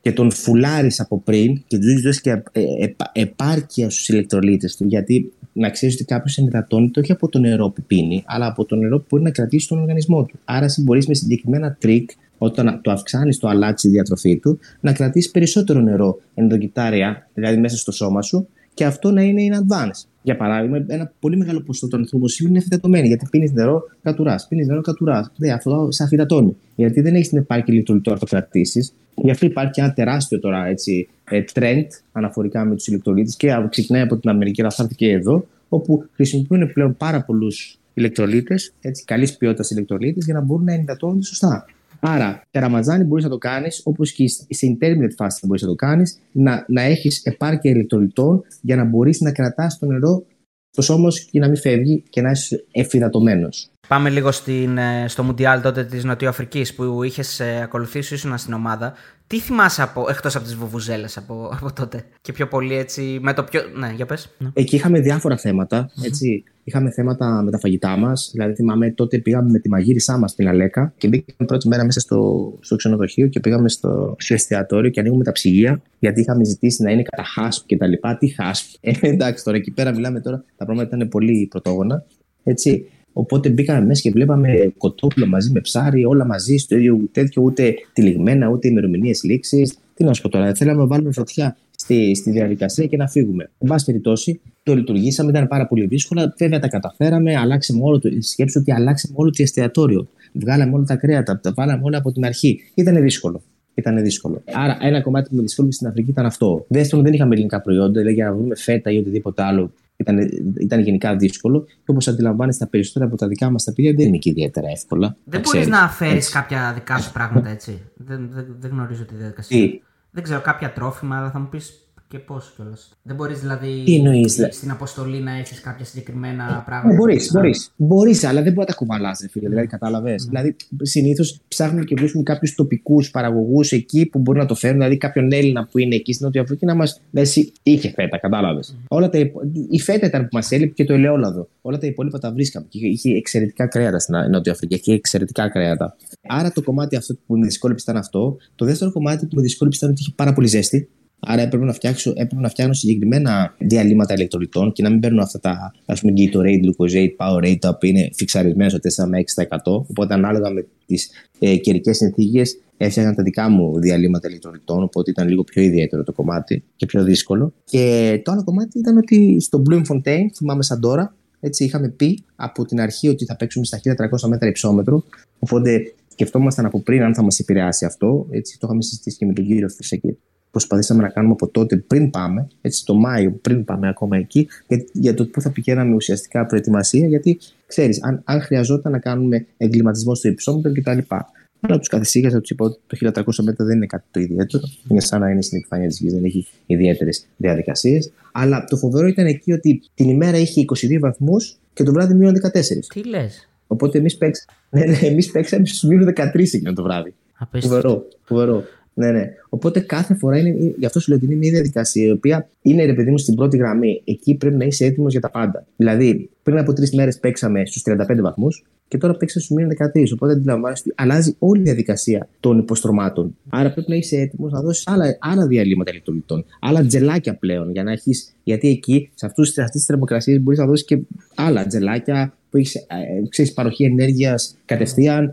και τον φουλάρεις από πριν και του δώσεις και ε, ε, επάρκεια στους ηλεκτρολύτες του, γιατί να ξέρεις ότι κάποιος ενυδατώνεται όχι από το νερό που πίνει, αλλά από το νερό που μπορεί να κρατήσει τον οργανισμό του. Άρα, μπορείς με συγκεκριμένα τρικ όταν το αυξάνεις το αλλάξεις η διατροφή του, να κρατήσεις περισσότερο νερό ενδοκυτάρια, δηλαδή μέσα στο σώμα σου, και αυτό να είναι in advance. Για παράδειγμα, ένα πολύ μεγάλο ποσοστό των ανθρώπων είναι αφιδατωμένοι. Γιατί πίνεις νερό, κατουράς. Πίνεις νερό, κατουράς. Ναι, αυτό σε αφιδατώνει. Γιατί δεν έχεις την επάρκεια ηλεκτρολιτών να το κρατήσεις. Γι' αυτό υπάρχει ένα τεράστιο τώρα έτσι, ε, trend αναφορικά με τους ηλεκτρολίτες και ξεκινάει από την Αμερική, αλλά θα έρθει και εδώ, όπου χρησιμοποιούν πλέον πάρα πολλούς ηλεκτρολίτες, καλής ποιότητας ηλεκτρολίτες, για να μπορούν να ενυδατώνονται σωστά. Άρα, τα Ραμαζάνι μπορείς να το κάνεις, όπως και σε intermittent fasting μπορείς να το κάνεις, να, να έχεις επάρκεια ηλεκτρολιτών για να μπορείς να κρατάς το νερό στο σώμα σου και να μην φεύγει και να είσαι εφηδατωμένο. Πάμε λίγο στην, ε, στο Μουντιάλ τότε της Νοτιοαφρικής που είχες ακολουθήσει, ήσουν στην ομάδα. Τι θυμάσαι από, εκτός από τις βουβουζέλες από, από τότε; Και πιο πολύ έτσι με το πιο... Ναι, για πες. Ναι. Εκεί είχαμε διάφορα θέματα, έτσι. Είχαμε θέματα με τα φαγητά μας. Δηλαδή, θυμάμαι τότε πήγαμε με τη μαγείρισά μας στην Αλέκα και μπήκαμε πρώτη μέρα μέσα στο, στο ξενοδοχείο και πήγαμε στο, στο εστιατόριο και ανοίγουμε τα ψυγεία γιατί είχαμε ζητήσει να είναι κατά χάσπ και τα λοιπά. Τι χάσπ; Ε, εντάξει, τώρα εκεί πέρα μιλάμε τώρα, τα πράγματα ήταν πολύ πρωτόγωνα. Έτσι. Οπότε μπήκαμε μέσα και βλέπαμε κοτόπουλο μαζί με ψάρι, όλα μαζί στο ίδιο τέτοιο, ούτε τυλιγμένα, ούτε ημερομηνίες λήξης. Τι να σου πω τώρα, θέλαμε να βάλουμε φωτιά στη, στη διαδικασία και να φύγουμε. Εν πάση περιπτώσει, το λειτουργήσαμε, ήταν πάρα πολύ δύσκολα. Βέβαια τα καταφέραμε, αλλάξαμε όλο το. Σκέψου ότι αλλάξαμε όλο το εστιατόριο. Βγάλαμε όλα τα κρέατα, τα βάλαμε όλα από την αρχή. Ήταν δύσκολο. Ήταν δύσκολο. Άρα, ένα κομμάτι που με δυσκόλυψε στην Αφρική ήταν αυτό. Δεύτερον, δεν είχαμε ελληνικά προϊόντα, δηλαδή για να βρούμε φέτα ή οτιδήποτε άλλο ήταν, ήταν γενικά δύσκολο. Και όπως αντιλαμβάνεστε, τα περισσότερα από τα δικά μας τα παιδιά δεν είναι και ιδιαίτερα εύκολα. Δεν μπορείς να φέρεις κάποια δικά σου πράγματα έτσι. δεν, δεν, δεν γνωρίζω τη διαδικασία. Δεν ξέρω κάποια τρόφιμα, αλλά θα μου πεις και πώς κιόλας. Δεν μπορείς δηλαδή στην αποστολή να έχεις κάποια συγκεκριμένα πράγματα. Μπορείς, μπορείς. Μπορείς, αλλά δεν μπορεί να τα κουβαλάς, φίλε. Δηλαδή, κατάλαβες. Mm. Δηλαδή, συνήθως ψάχνουμε και βρίσκουμε κάποιους τοπικούς παραγωγούς εκεί που μπορούν να το φέρουν. Δηλαδή, κάποιον Έλληνα που είναι εκεί στην Νότια Αφρική να μας δέσει. Είχε φέτα, κατάλαβες. Mm. Όλα τα, η φέτα ήταν που μας έλειπε και το ελαιόλαδο. Όλα τα υπόλοιπα τα βρίσκαμε. Και είχε εξαιρετικά κρέατα στην Νότια Αφρική. Είχε εξαιρετικά κρέατα. Άρα το κομμάτι αυτό που με δυσκόλεψε ήταν αυτό. Το δεύτερο κομμάτι που με δυσκόλεψε ήταν ότι είχε πάρα πολύ ζέστη. Άρα έπρεπε να, φτιάξω, έπρεπε να φτιάχνω συγκεκριμένα διαλύματα ηλεκτρολιτών και να μην παίρνω αυτά τα ας πούμε, Gatorade, Glucosate, Powerade τα οποία είναι φιξαρισμένα στο 4 με 6%. Οπότε ανάλογα με τις ε, καιρικές συνθήκες έφτιαχνα τα δικά μου διαλύματα ηλεκτρολιτών. Οπότε ήταν λίγο πιο ιδιαίτερο το κομμάτι και πιο δύσκολο. Και το άλλο κομμάτι ήταν ότι στο Bloemfontein, θυμάμαι σαν τώρα, έτσι είχαμε πει από την αρχή ότι θα παίξουμε στα 1300 μέτρα υψόμετρο. Οπότε σκεφτόμασταν από πριν αν θα μας επηρεάσει αυτό. Έτσι, το είχαμε συζητήσει και με τον κύριο Φυσακή προσπαθήσαμε να κάνουμε από τότε πριν πάμε, έτσι το Μάιο πριν πάμε ακόμα εκεί, για, για το πού θα πηγαίναμε ουσιαστικά προετοιμασία, γιατί ξέρεις, αν, αν χρειαζόταν να κάνουμε εγκληματισμό στο υψόμετρο κτλ. Αλλά τους καθησύχασα, τους είπα ότι το 1300 μέτρα δεν είναι κάτι το ιδιαίτερο. Είναι σαν να είναι στην επιφάνεια της γης, δεν έχει ιδιαίτερες διαδικασίες. Αλλά το φοβερό ήταν εκεί ότι την ημέρα είχε 22 βαθμούς και το βράδυ μείον 14. Τι λες; Οπότε εμείς παίξαμε, ναι, ναι, εμείς παίξαμε στους μείον 13 εκείνο το βράδυ. Φοβερό, φοβερό. Ναι, ναι. Οπότε κάθε φορά είναι, γι' αυτό σου λέω ότι είναι μια διαδικασία η οποία είναι ρε παιδί μου στην πρώτη γραμμή. Εκεί πρέπει να είσαι έτοιμος για τα πάντα. Δηλαδή, πριν από τρεις μέρες παίξαμε στους 35 βαθμούς και τώρα παίξαμε στους μείον 13. Οπότε αντιλαμβάνεσαι ότι αλλάζει όλη η διαδικασία των υποστρωμάτων. Άρα πρέπει να είσαι έτοιμος να δώσεις άλλα, άλλα διαλύματα ηλεκτρολιτών, άλλα τζελάκια πλέον για να έχεις. Γιατί εκεί, σε αυτές τις θερμοκρασίες, μπορείς να δώσεις και άλλα τζελάκια που έχεις ε, παροχή ενέργειας κατευθείαν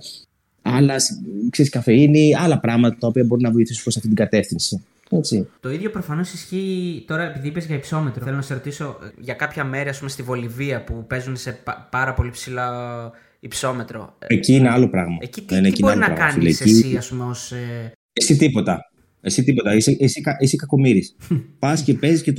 άλλα, ξέρεις, καφεΐνη, άλλα πράγματα τα οποία μπορεί να βοηθήσουν προς αυτή την κατεύθυνση. Έτσι. Το ίδιο προφανώς ισχύει τώρα, επειδή είπες για υψόμετρο. Θέλω να σε ρωτήσω για κάποια μέρη, ας πούμε, στη Βολιβία που παίζουν σε πάρα πολύ ψηλά υψόμετρο. Εκεί είναι άλλο πράγμα. Εκεί τι, τι μπορεί να κάνεις εσύ, ας πούμε, ως, ε... Εσύ τίποτα. Εσύ τίποτα. Είσαι, εσύ, εσύ κακομοίρη. πας και παίζεις και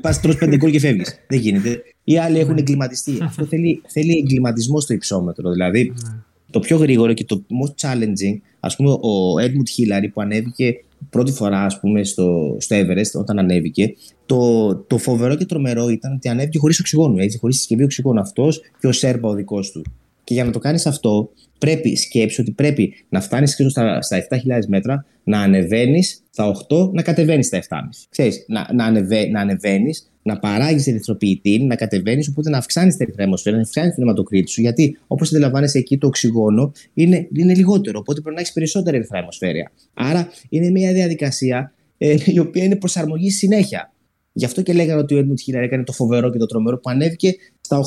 πας τρως πέντε γκολ και φεύγεις. Δεν γίνεται. Οι άλλοι έχουν εγκληματιστεί. Αυτό θέλει, θέλει εγκληματισμό στο υψόμετρο. Δηλαδή, ναι το πιο γρήγορο και το most challenging, ας πούμε ο Edmund Hillary που ανέβηκε πρώτη φορά ας πούμε στο, στο Everest όταν ανέβηκε, το, το φοβερό και τρομερό ήταν ότι ανέβηκε χωρίς οξυγόνο, έτσι, χωρίς συσκευή οξυγόνου αυτός και ο Σέρπα ο δικός του. Και για να το κάνεις αυτό πρέπει, σκέψη ότι πρέπει να φτάνεις στα, στα 7.000 μέτρα, να ανεβαίνεις στα 8, να κατεβαίνεις στα 7.500. Ξέρεις, να, να, ανεβε, να ανεβαίνεις, να παράγεις ερυθροποιητή, να κατεβαίνεις, οπότε να αυξάνεις την ερυθρέμοσφαιρα, να αυξάνεις την αιματοκρίτη σου. Γιατί όπως αντιλαμβάνεσαι εκεί το οξυγόνο είναι, είναι λιγότερο, οπότε πρέπει να έχεις περισσότερη ερυθρέμοσφαίρα. Άρα είναι μια διαδικασία ε, η οποία είναι προσαρμογή συνέχεια. Γι' αυτό και λέγανε ότι ο Edmund Hillary έκανε το φοβερό και το τρομερό που ανέβηκε στα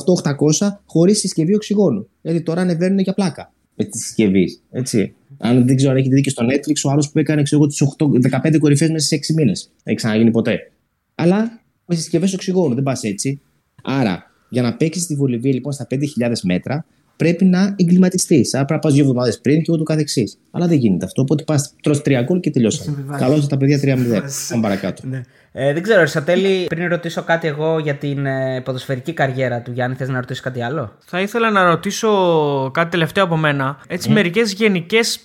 8800 χωρίς συσκευή οξυγόνου. Γιατί τώρα ανεβαίνουν για πλάκα με τη συσκευή. Έτσι. Αν δεν ξέρω αν έχετε δει και στο Netflix, ο άλλος που έκανε ξέρω, τις 8, 15 κορυφές μέσα σε 6 μήνες. Δεν έχει ξαναγίνει ποτέ. Αλλά με συσκευές οξυγόνου, δεν πας έτσι. Άρα, για να παίξεις τη Βολιβία λοιπόν στα 5.000 μέτρα, πρέπει να εγκληματιστείς. Άρα πρέπει να πας δύο εβδομάδες πριν και ούτω καθεξής. Αλλά δεν γίνεται αυτό. Οπότε πας τρώ τρία γκολ και τελειώσαμε. Καλώς τα παιδιά 3-0. Πάμε παρακάτω. Ναι. Ε, δεν ξέρω, Σατέλη, πριν ρωτήσω κάτι εγώ για την ε, ποδοσφαιρική καριέρα του Γιάννη, θες να ρωτήσεις κάτι άλλο; Θα ήθελα να ρωτήσω κάτι τελευταίο από μένα. Έτσι, mm. μερικές γενικές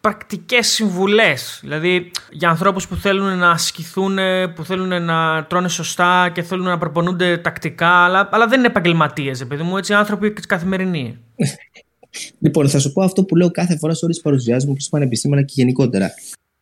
πρακτικές συμβουλές. Δηλαδή για ανθρώπους που θέλουν να ασκηθούν, που θέλουν να τρώνε σωστά και θέλουν να προπονούνται τακτικά, αλλά, αλλά δεν είναι επαγγελματίες, επειδή μου, έτσι άνθρωποι καθημερινοί. λοιπόν, θα σου πω αυτό που λέω κάθε φορά σε όλες τις παρουσιάσεις μου και στο πανεπιστήμια και γενικότερα.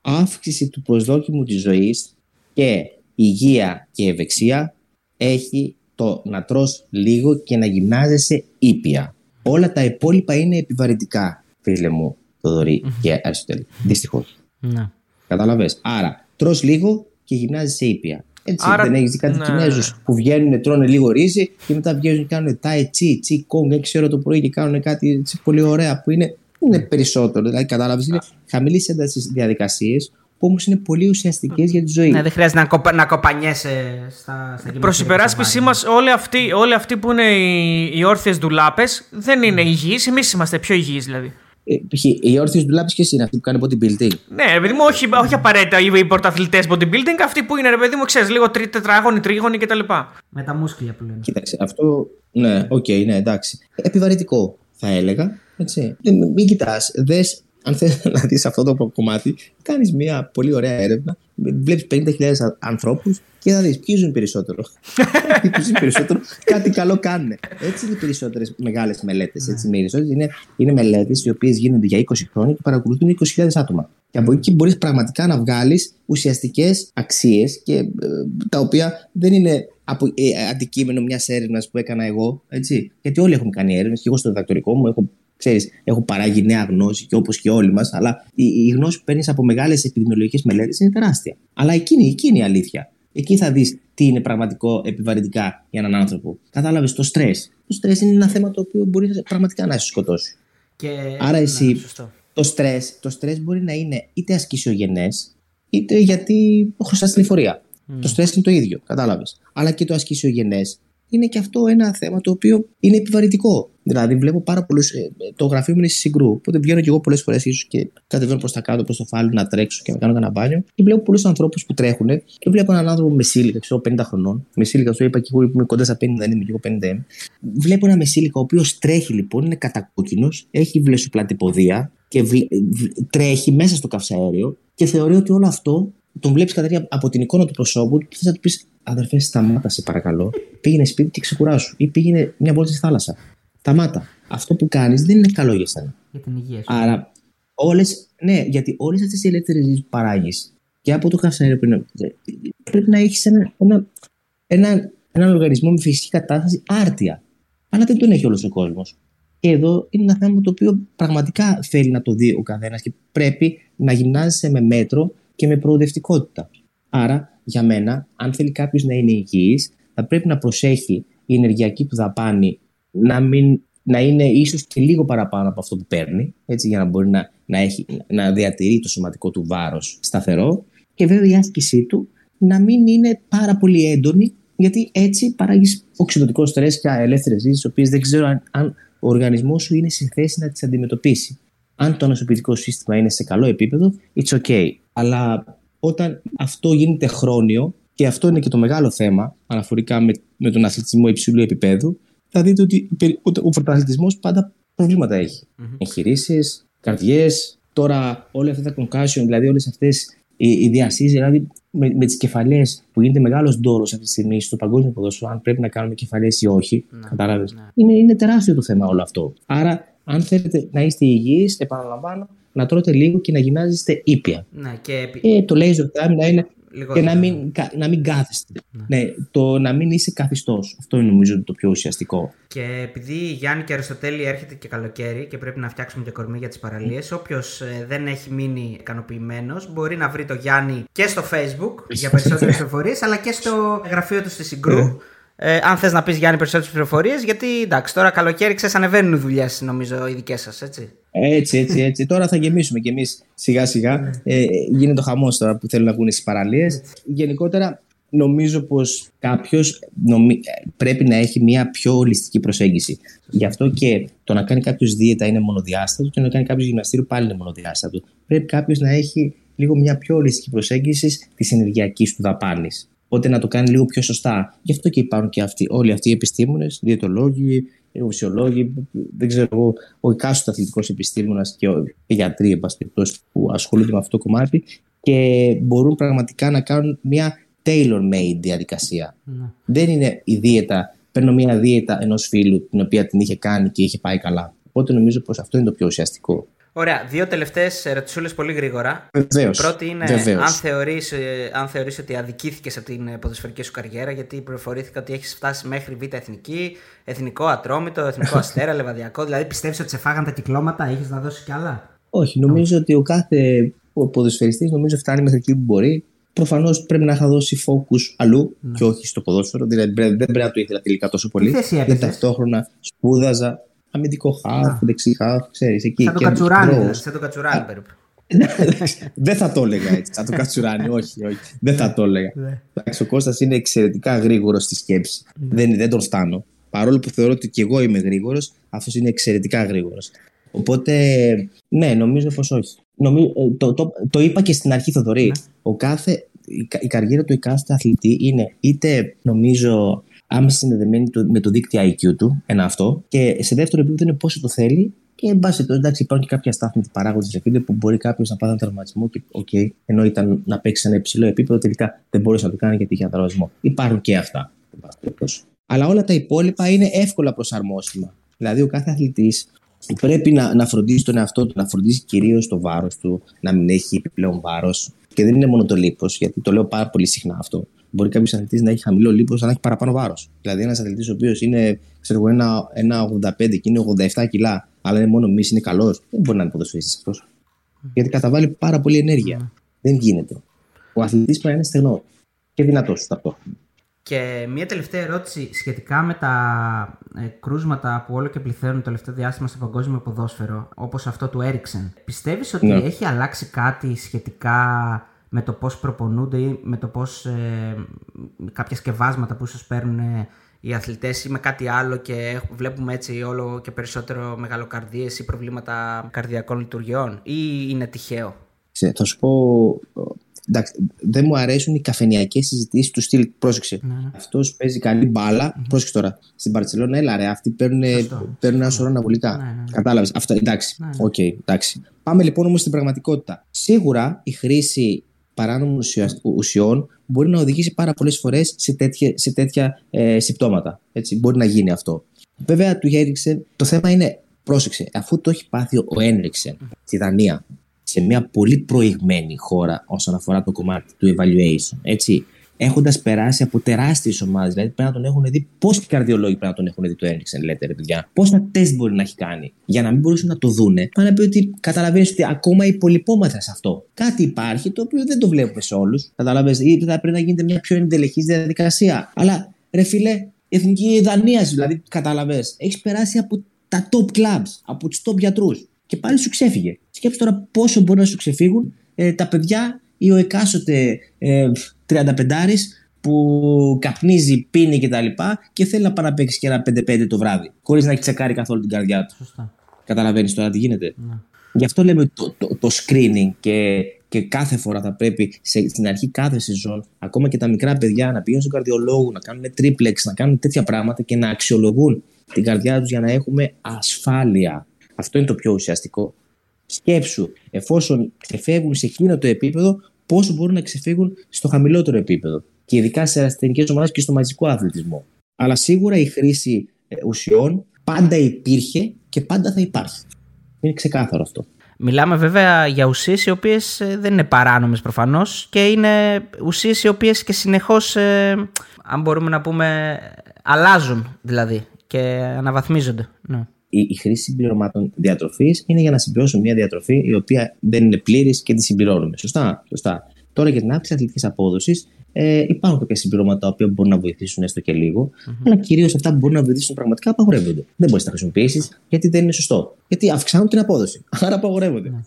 Αύξηση του προσδόκιμου της ζωής και υγεία και ευεξία έχει το να τρως λίγο και να γυμνάζεσαι ήπια. Όλα τα υπόλοιπα είναι επιβαρυντικά, φίλε μου. Θοδωρή και Αριστοτέλη. Δυστυχώς. Ναι. Κατάλαβε. Άρα, τρώ λίγο και γυμνάζει σε ήπια. Έτσι, Άρα, δεν έχεις δει κάτι ναι. Κινέζους που βγαίνουν, τρώνε λίγο ρύζι και μετά βγαίνουν και κάνουν τάι τσι, τσι, κόγκ, 6 ώρα το πρωί και κάνουν κάτι έτσι, πολύ ωραία που είναι, είναι περισσότερο. Δηλαδή, κατάλαβε, είναι χαμηλής έντασης διαδικασίες που όμως είναι πολύ ουσιαστικές για τη ζωή. Ναι, δεν χρειάζεται να, κοπα, να κοπανιέσαι στα, στα Προς υπεράσπισή μας, όλοι αυτοί, όλοι αυτοί που είναι οι, οι όρθιες ντουλάπες δεν είναι υγιείς. Εμείς είμαστε πιο υγιείς δηλαδή. Ε, οι όρθιες ντουλάπες και είναι αυτοί που κάνουν bodybuilding. Ναι, ρε παιδί μου, όχι, όχι απαραίτητα οι πρωταθλητές bodybuilding, αυτοί που είναι, ρε παιδί μου, ξέρεις, λίγο τρί, τετράγωνοι, τρίγωνοι κτλ. Με τα μούσκλια που λένε. Κοίταξε, αυτό. Ναι, OK, okay, ναι, εντάξει. Επιβαρυτικό θα έλεγα. Έτσι. Μην κοιτάς, δες αν θέλει να δεις αυτό το κομμάτι, κάνεις μια πολύ ωραία έρευνα. Βλέπεις 50.000 ανθρώπους και θα δεις ποιοι ζουν περισσότερο. ποιοι ζουν περισσότερο, κάτι καλό κάνουν. Έτσι είναι οι περισσότερες μεγάλες μελέτες. Είναι, είναι μελέτες οι οποίες γίνονται για 20 χρόνια και παρακολουθούν 20.000 άτομα. Και από εκεί μπορείς πραγματικά να βγάλεις ουσιαστικές αξίες και ε, τα οποία δεν είναι από, ε, αντικείμενο μιας έρευνας που έκανα εγώ. Έτσι. Γιατί όλοι έχουμε κάνει έρευνες και εγώ στο διδακτορικό μου έχω ξέρεις, έχω παράγει νέα γνώση και όπως και όλοι μας, αλλά η, η γνώση που παίρνεις από μεγάλες επιδημιολογικές μελέτες είναι τεράστια. Αλλά εκείνη, εκείνη η αλήθεια. Εκεί θα δεις τι είναι πραγματικό επιβαρυντικά για έναν άνθρωπο. Κατάλαβες το στρες. Το στρες είναι ένα θέμα το οποίο μπορεί πραγματικά να σε σκοτώσει. Και... Άρα εσύ, ναι, το στρες το stress μπορεί να είναι είτε ασκησιογενές, είτε γιατί χρωστά την εφορία. Mm. Το στρες είναι το ίδιο, κατάλαβες. Αλλά και το ασκησιογενές είναι και αυτό ένα θέμα το οποίο είναι επιβαρυντικό. Δηλαδή, βλέπω πάρα πολλούς. Ε, το γραφείο μου είναι στη Συγκρού. Οπότε βγαίνω και εγώ πολλές φορές ίσως και κατεβαίνω προς τα κάτω, προς το φάλι να τρέξω και να κάνω ένα μπάνιο. Και βλέπω πολλούς ανθρώπους που τρέχουν και βλέπω έναν άνθρωπο μεσήλικα, ξέρω 50 χρονών. Μεσήλικα, σου είπα και εγώ είμαι κοντά στα 50, δεν είμαι και εγώ 50. Βλέπω ένα μεσήλικα ο οποίος τρέχει λοιπόν, είναι κατακόκκινος, έχει βλεσοπλατυποδία και βλέ, τρέχει μέσα στο καυσαέριο και θεωρεί ότι όλο αυτό τον βλέπεις κατά από την εικόνα του προσώπου και θα του πεις Αδερφέ, σταμάτα σε παρακαλώ. Πήγαινε σπίτι και ξεκουράσου. Ή πήγαινε μια βόλτα στη θάλασσα. Σταμάτα. Αυτό που κάνεις δεν είναι καλό για σένα. Για την υγεία σου. Άρα, όλες. Ναι, γιατί όλες αυτές οι ελεύθερες ζωές που παράγεις και από το καυσαέριο πριν, πρέπει να έχεις ένα, ένα, ένα, έναν οργανισμό με φυσική κατάσταση άρτια. Αλλά δεν τον έχει όλος ο κόσμος. Και εδώ είναι ένα θέμα το οποίο πραγματικά θέλει να το δει ο καθένας και πρέπει να γυμνάζεσαι με μέτρο και με προοδευτικότητα. Άρα, για μένα, αν θέλει κάποιος να είναι υγιής, θα πρέπει να προσέχει η ενεργειακή του δαπάνη να, μην, να είναι ίσως και λίγο παραπάνω από αυτό που παίρνει, έτσι, για να μπορεί να, να, έχει, να διατηρεί το σωματικό του βάρος σταθερό. Και βέβαια η άσκησή του να μην είναι πάρα πολύ έντονη, γιατί έτσι παράγεις οξυδοτικό στρες και ελεύθερες ζήσεις, τις οποίες δεν ξέρω αν, αν ο οργανισμός σου είναι σε θέση να τις αντιμετωπίσει. Αν το νοσοποιητικό σύστημα είναι σε καλό επίπεδο, it's okay. Αλλά όταν αυτό γίνεται χρόνιο, και αυτό είναι και το μεγάλο θέμα αναφορικά με, με τον αθλητισμό υψηλού επίπεδου, θα δείτε ότι ο πρωταθλητισμός πάντα προβλήματα έχει. Mm-hmm. Εγχειρήσεις, καρδιές, τώρα όλα αυτά τα concussion, δηλαδή όλες αυτές οι, οι διασύσεις, δηλαδή με, με τις κεφαλές που γίνεται μεγάλος ντόρος αυτή τη στιγμή στο παγκόσμιο ποδόσφαιρο, αν πρέπει να κάνουμε κεφαλές ή όχι. Mm-hmm. Κατάλαβες. Mm-hmm. Είναι, είναι τεράστιο το θέμα όλο αυτό. Άρα, αν θέλετε να είστε υγιείς, επαναλαμβάνω, να τρώτε λίγο και να γυμνάζεστε ήπια. Ναι, και... και το laser time να είναι Λίγο και να μην, να μην κάθεστε. Ναι. ναι. το να μην είσαι καθιστός. Αυτό είναι νομίζω το πιο ουσιαστικό. Και επειδή Γιάννη και Αριστοτέλη έρχεται και καλοκαίρι και πρέπει να φτιάξουμε και κορμί για τις παραλίες, mm. όποιος ε, δεν έχει μείνει ικανοποιημένος μπορεί να βρει το Γιάννη και στο Facebook για περισσότερες πληροφορίες, αλλά και στο γραφείο του στη Συγκρού. Ναι. Ε, αν θες να πεις Γιάννη περισσότερες πληροφορίες, γιατί εντάξει, τώρα καλοκαίρι ξέρεις, ανεβαίνουν οι δουλειές, νομίζω, οι δικές σας, έτσι. Έτσι, έτσι, έτσι. τώρα θα γεμίσουμε κι εμείς σιγά σιγά. Ναι. ε, γίνεται το χαμός τώρα που θέλουν να βγουν στις παραλίες. Γενικότερα, νομίζω πως κάποιος νομι... πρέπει να έχει μια πιο ολιστική προσέγγιση. Γι' αυτό και το να κάνει κάποιος δίαιτα είναι μονοδιάστατο και το να κάνει κάποιος γυμναστήριο πάλι είναι μονοδιάστατο. Πρέπει κάποιος να έχει λίγο μια πιο ολιστική προσέγγιση της ενεργειακής του δαπάνης. Οπότε να το κάνει λίγο πιο σωστά. Γι' αυτό και υπάρχουν και αυτοί, όλοι αυτοί οι επιστήμονες, διαιτολόγοι, ουσιολόγοι, δεν ξέρω εγώ, ο εκάστοτε αθλητικός επιστήμονας και ο γιατροί, εν που ασχολούνται με αυτό το κομμάτι και μπορούν πραγματικά να κάνουν μια tailor-made διαδικασία. Ναι. Δεν είναι η δίαιτα. Παίρνω μια δίαιτα ενός φίλου την οποία την είχε κάνει και είχε πάει καλά. Οπότε νομίζω πως αυτό είναι το πιο ουσιαστικό. Ωραία. Δύο τελευταίες ερωτησούλες πολύ γρήγορα. Βεβαίως. Η πρώτη είναι αν θεωρείς αν θεωρείς ότι αδικήθηκες από την ποδοσφαιρική σου καριέρα, γιατί πληροφορήθηκα ότι έχεις φτάσει μέχρι β' εθνική, εθνικό ατρόμητο, εθνικό αστέρα, λεβαδιακό. Δηλαδή πιστεύεις ότι σε φάγαν τα κυκλώματα, έχεις να δώσεις κι άλλα; Όχι. Νομίζω ότι ο κάθε ποδοσφαιριστής νομίζω φτάνει μέχρι εκεί που μπορεί. Προφανώς πρέπει να είχα δώσει focus αλλού ναι. και όχι στο ποδόσφαιρο. Δηλαδή δεν πρέπει να το ήθελα τελικά τόσο πολύ. Γιατί ταυτόχρονα σπούδαζα αμυντικό χάφ, δεξί χάφ, ξέρεις εκεί. Σαν το κατσουράνι, δηλαδή, σαν το κατσουράνι περίπου. δεν θα το έλεγα έτσι. Θα το κατσουράνει, όχι, όχι. Δεν θα το έλεγα. Ναι. Εντάξει, ο Κώστας είναι εξαιρετικά γρήγορος στη σκέψη. Ναι. δεν, δεν τον φτάνω. Παρόλο που θεωρώ ότι και εγώ είμαι γρήγορος, αυτός είναι εξαιρετικά γρήγορος. Οπότε, ναι, νομίζω πως όχι. Νομίζω, ε, το, το, το, είπα και στην αρχή, Θοδωρή. Ναι. Ο κάθε, η, η καριέρα του εκάστοτε αθλητή είναι είτε, νομίζω, άμεσα συνδεδεμένη με το δίκτυο IQ του, ένα αυτό, και σε δεύτερο επίπεδο είναι πόσο το θέλει και εν πάση εντάξει, υπάρχουν και κάποια στάθμη παράγοντε σε φίλε που μπορεί κάποιος να πάθει ένα τραυματισμό και okay, ενώ ήταν να παίξει σε ένα υψηλό επίπεδο, τελικά δεν μπορούσε να το κάνει γιατί είχε ένα τραυματισμό. Υπάρχουν και αυτά. Αλλά όλα τα υπόλοιπα είναι εύκολα προσαρμόσιμα. Δηλαδή, ο κάθε αθλητής πρέπει να, να φροντίσει τον εαυτό του, να φροντίσει κυρίως το βάρος του, να μην έχει επιπλέον βάρος. Και δεν είναι μόνο το λίπος, γιατί το λέω πάρα πολύ συχνά αυτό. Μπορεί κάποιος αθλητής να έχει χαμηλό λίπος, αλλά να έχει παραπάνω βάρος. Δηλαδή, ένας αθλητής ο οποίος είναι ξέρω, ένα, ένα 85 και είναι 87 κιλά, αλλά είναι μόνο μισή, είναι καλός, δεν μπορεί να είναι ποδοσφαιριστής αυτός. Γιατί καταβάλει πάρα πολύ ενέργεια. Δεν γίνεται. Ο αθλητής πρέπει να είναι στεγνός και δυνατός ταυτόχρονα. Και μια τελευταία ερώτηση σχετικά με τα ε, κρούσματα που όλο και πληθαίνουν το τελευταίο διάστημα στο παγκόσμιο ποδόσφαιρο, όπως αυτό του Έριξεν. Πιστεύεις ότι ναι. έχει αλλάξει κάτι σχετικά με το πώς προπονούνται ή με το πώς ε, κάποια σκευάσματα που ίσως παίρνουν ε, οι αθλητές ή με κάτι άλλο και βλέπουμε έτσι όλο και περισσότερο μεγαλοκαρδίες ή προβλήματα καρδιακών λειτουργιών ή είναι τυχαίο; Θα σου πω εντάξει, δεν μου αρέσουν οι καφενιακές συζητήσεις του στυλ. Πρόσεξε. Ναι. Αυτός παίζει καλή μπάλα. Mm-hmm. Πρόσεξε τώρα. Στην Παρσελόνα, έλα ρε, αυτοί παίρνουν, παίρνουν ένα σωρό αναβολικά. Ναι, ναι. ναι. Κατάλαβες. Αυτό, εντάξει. Ναι, ναι. Okay, εντάξει. Πάμε λοιπόν όμως στην πραγματικότητα. Σίγουρα η χρήση παράνομων ουσιών μπορεί να οδηγήσει πάρα πολλές φορές σε τέτοια, σε τέτοια ε, συμπτώματα. Έτσι, μπορεί να γίνει αυτό. Βέβαια, του Έριξεν το θέμα είναι, πρόσεξε, αφού το έχει πάθει ο Ένριξεν στη Δανία, σε μια πολύ προηγμένη χώρα όσον αφορά το κομμάτι του evaluation. Έτσι, έχοντας περάσει από τεράστιες ομάδες. Δηλαδή πρέπει να τον έχουν δει. Πόσοι καρδιολόγοι πρέπει να τον έχουν δει το Έριξεν, λέτε ρε παιδιά. Πόσα τεστ μπορεί να έχει κάνει. Για να μην μπορούσαν να το δούνε, πάνε να πει ότι καταλαβαίνεις ότι ακόμα υπολοιπόμαστε σε αυτό. Κάτι υπάρχει το οποίο δεν το βλέπουμε σε όλους. Καταλαβαίνετε, ή θα πρέπει να γίνεται μια πιο εντελεχή διαδικασία. Αλλά ρε φιλέ, εθνική Δανία δηλαδή, κατάλαβε. Έχεις περάσει από τα top clubs, από τους top γιατρούς και πάλι σου ξέφυγε. Σκέψτε τώρα πόσο μπορεί να σου ξεφύγουν ε, τα παιδιά ή ο εκάστοτε ε, 35 που καπνίζει, πίνει κτλ. Και, και θέλει να πάει να παίξει και ένα 5-5 το βράδυ, χωρίς να έχει τσεκάρει καθόλου την καρδιά του. Σωστά. Καταλαβαίνεις τώρα τι γίνεται. Ναι. Γι' αυτό λέμε το, το, το screening και, και κάθε φορά θα πρέπει σε, στην αρχή κάθε σεζόν, ακόμα και τα μικρά παιδιά, να πηγαίνουν στον καρδιολόγο, να κάνουν τρίπλεξ, να κάνουν τέτοια πράγματα και να αξιολογούν την καρδιά τους για να έχουμε ασφάλεια. Αυτό είναι το πιο ουσιαστικό. Σκέψου, εφόσον ξεφεύγουν σε εκείνο το επίπεδο, πόσο μπορούν να ξεφύγουν στο χαμηλότερο επίπεδο. Και ειδικά σε ασθενικέ ομάδες και στο μαζικό αθλητισμό. Αλλά σίγουρα η χρήση ε, ουσιών πάντα υπήρχε και πάντα θα υπάρχει. Είναι ξεκάθαρο αυτό. Μιλάμε βέβαια για ουσίες οι οποίες ε, δεν είναι παράνομες προφανώς και είναι ουσίες οι οποίες και συνεχώς, ε, αν μπορούμε να πούμε, αλλάζουν δηλαδή και αναβαθμίζονται. Ναι η, η χρήση συμπληρωμάτων διατροφής είναι για να συμπληρώσουμε μια διατροφή η οποία δεν είναι πλήρης και τη συμπληρώνουμε. Σωστά. Σωστά. Τώρα για την αύξηση αθλητικής απόδοσης ε, υπάρχουν κάποια συμπληρώματα τα οποία μπορούν να βοηθήσουν έστω και λίγο, mm-hmm. αλλά κυρίως αυτά που μπορούν να βοηθήσουν πραγματικά απαγορεύονται. Δεν μπορείς να τα χρησιμοποιήσεις γιατί δεν είναι σωστό. Γιατί αυξάνουν την απόδοση. Άρα απαγορεύονται.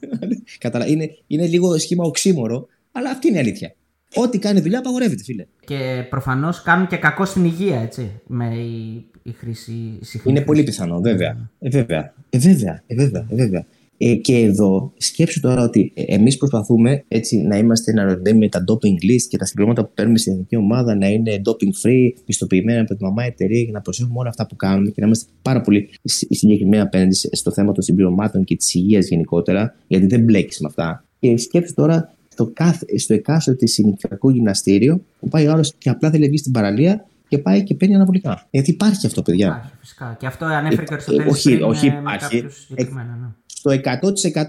Mm-hmm. είναι, είναι λίγο σχήμα οξύμορο, αλλά αυτή είναι η αλήθεια. Ό,τι κάνει δουλειά απαγορεύεται, φίλε. Και προφανώς κάνουν και κακό στην υγεία, έτσι. Με η, η χρήση συχνής. Είναι πολύ πιθανό, βέβαια. Ε, βέβαια. Ε, βέβαια. Ε, βέβαια. Ε, βέβαια. Ε, και εδώ σκέψου τώρα ότι ε, εμείς προσπαθούμε έτσι να είμαστε να με τα doping list και τα συμπληρώματα που παίρνουμε στην εθνική ομάδα να είναι doping free, πιστοποιημένα από τη μαμά εταιρεία και να προσέχουμε όλα αυτά που κάνουμε και να είμαστε πάρα πολύ συγκεκριμένοι απέναντι στο θέμα των συμπληρωμάτων και της υγείας γενικότερα, γιατί δεν μπλέκεις με αυτά. Και σκέψου τώρα στο, κάθε, στο εκάστοτε συνοικιακό γυμναστήριο που πάει ο άλλος και απλά θέλει να βγει στην παραλία και πάει και παίρνει αναβολικά. Γιατί υπάρχει αυτό, παιδιά. Υπάρχει, φυσικά. Και αυτό ανέφερε και ο Αριστοτέλης ε, όχι, όχι υπάρχει. Ε, ναι. Στο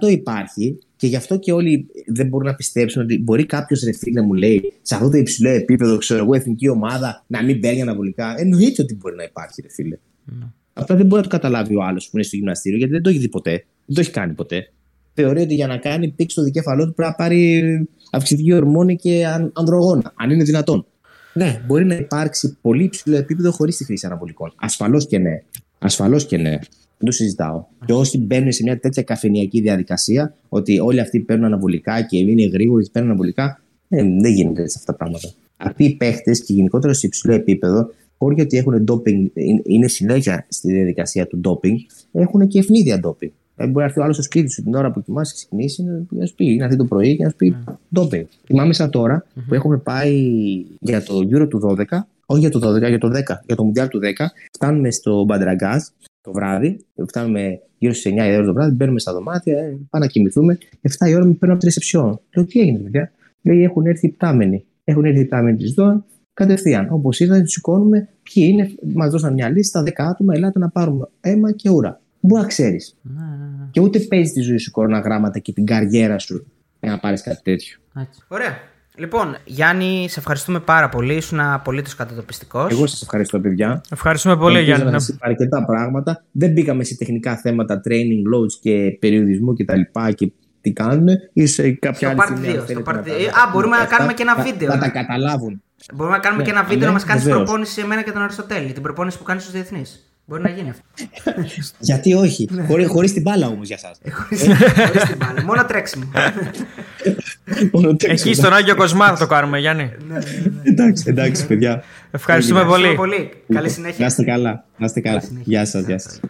100% υπάρχει και γι' αυτό και όλοι δεν μπορούν να πιστέψουν ότι μπορεί κάποιος ρε να μου λέει σε αυτό το υψηλό επίπεδο, ξέρω εγώ, εθνική ομάδα να μην παίρνει αναβολικά. Εννοείται ότι μπορεί να υπάρχει, ρε φίλε. Ναι. Απλά δεν μπορεί να το καταλάβει ο άλλος που είναι στο γυμναστήριο γιατί δεν το έχει δει ποτέ. Δεν το έχει κάνει ποτέ θεωρεί ότι για να κάνει πήξη στο δικέφαλό του πρέπει να πάρει αυξητική ορμόνη και ανδρογόνα, αν είναι δυνατόν. Ναι, μπορεί να υπάρξει πολύ υψηλό επίπεδο χωρίς τη χρήση αναβολικών. Ασφαλώς και ναι. Ασφαλώς και ναι. Δεν το συζητάω. Και όσοι μπαίνουν σε μια τέτοια καφενιακή διαδικασία, ότι όλοι αυτοί παίρνουν αναβολικά και είναι γρήγοροι και παίρνουν αναβολικά, δεν, δεν γίνονται έτσι αυτά τα πράγματα. Αυτοί οι παίχτες και γενικότερα σε υψηλό επίπεδο, χώρια ότι έχουν ντόπινγκ, είναι συνέχεια στη διαδικασία του ντόπινγκ, έχουν και ευνίδια ντόπινγκ. Δηλαδή μπορεί να έρθει ο άλλος στο σπίτι σου την ώρα που κοιμάσαι, ξεκινήσει να σου πει, να έρθει το πρωί και να σου πει ντόπινγκ. Θυμάμαι σαν τώρα που έχουμε πάει για το Euro του 12, όχι για το 12, για το 10, για το Mundial του 10, φτάνουμε στο Μπαντραγκάζ το βράδυ, φτάνουμε γύρω στις 9 η ώρα το βράδυ, μπαίνουμε στα δωμάτια, ε, πάμε να κοιμηθούμε. 7 η ώρα με παίρνω από τη ρεσεψιόν. Λέω τι έγινε, παιδιά. Λέει έχουν έρθει οι πτάμενοι. Έχουν έρθει οι πτάμενοι της ΔΟΑ κατευθείαν. Όπως είδατε, τους σηκώνουμε. Ποιοι είναι, μας δώσαν μια λίστα, 10 άτομα, ελάτε να πάρουμε αίμα και ούρα. Μπορεί να ξέρεις. Ναι, ναι, ναι. Και ούτε παίζεις τη ζωή σου κοροναγράμματα και την καριέρα σου για να πάρεις κάτι τέτοιο. Έτσι. Ωραία. Λοιπόν, Γιάννη, σε ευχαριστούμε πάρα πολύ. Ήσουν απολύτως κατατοπιστικός. Εγώ σας ευχαριστώ, παιδιά. Ευχαριστούμε πολύ, Ελπίζω Γιάννη. Να αρκετά πράγματα. Δεν μπήκαμε σε τεχνικά θέματα training loads και περιοδισμού κτλ. Και, και τι κάνουν. Ή σε κάποια στο άλλη στιγμή. part 2. Α, μπορούμε να κάνουμε και ένα βίντεο. Να, τα καταλάβουν. Μπορούμε να κάνουμε ναι, και ένα βίντεο να μας κάνεις προπόνηση εμένα και τον Αριστοτέλη. Την προπόνηση που κάνεις στους διεθνείς. Μπορεί να γίνει αυτό. Γιατί όχι; Ναι. Χωρί χωρίς την μπάλα όμως για εσά. Ε, χωρί την μπάλα. Μόνο τρέξιμο. Εκεί στον Άγιο Κοσμά θα το κάνουμε, Γιάννη. Ναι, ναι, εντάξει, εντάξει, παιδιά. Ευχαριστούμε πολύ. Καλή συνέχεια. Να είστε καλά. Να είστε καλά. Γεια σας. Γεια σας.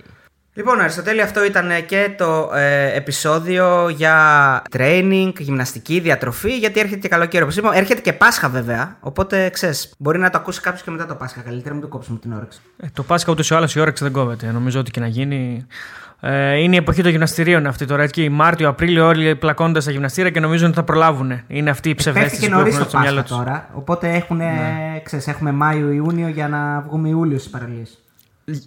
Λοιπόν, Αριστοτέλη, αυτό ήταν και το ε, επεισόδιο για training, γυμναστική, διατροφή, γιατί έρχεται και καλοκαίρι. Όπως είπαμε, έρχεται και Πάσχα βέβαια. Οπότε ξέρεις, μπορεί να το ακούσει κάποιος και μετά το Πάσχα. Καλύτερα μην το κόψουμε την όρεξη. Ε, το Πάσχα ούτως ή άλλως η όρεξη δεν κόβεται. Νομίζω ότι και να γίνει. Ε, είναι η εποχή των γυμναστηρίων αυτή τώρα. Έτσι, Μάρτιο, Απρίλιο, όλοι πλακώνται στα γυμναστήρια και νομίζουν ότι θα προλάβουν. Είναι αυτή η ψευδέστηση που έχουν στο μυαλό τώρα. Οπότε έχουν, ναι. ξέρεις, έχουμε Μάιο-Ιούνιο για να βγούμε Ιούλιο στις παραλίες.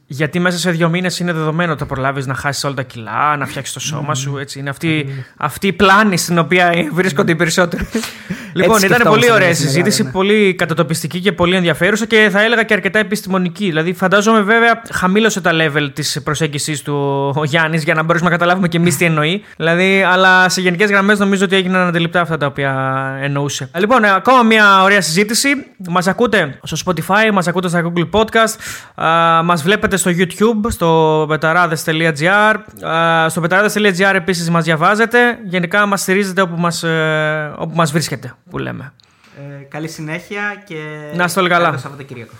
Γιατί μέσα σε δύο μήνες είναι δεδομένο ότι θα προλάβεις να χάσεις όλα τα κιλά, να φτιάξεις το σώμα σου. Έτσι. Είναι αυτή, αυτή η πλάνη στην οποία βρίσκονται οι περισσότεροι. λοιπόν, ήταν πολύ ωραία συζήτηση, ναι. πολύ κατατοπιστική και πολύ ενδιαφέρουσα και θα έλεγα και αρκετά επιστημονική. Δηλαδή, φαντάζομαι βέβαια χαμήλωσε τα level της προσέγγισης του ο Γιάννης για να μπορέσουμε να καταλάβουμε και εμείς τι εννοεί. Δηλαδή, αλλά σε γενικές γραμμές νομίζω ότι έγιναν αντιληπτά αυτά τα οποία εννοούσε. Λοιπόν, ακόμα μια ωραία συζήτηση. Μας ακούτε στο Spotify, μας ακούτε στα Google Podcast, μας βλέπετε στο YouTube, στο betarades.gr. Στο betarades.gr επίσης μας διαβάζετε. Γενικά μας στηρίζετε όπου μας, ε, όπου μας βρίσκετε, που λέμε. Ε, καλή συνέχεια και να είστε όλοι καλά. Σαββατοκύριακο.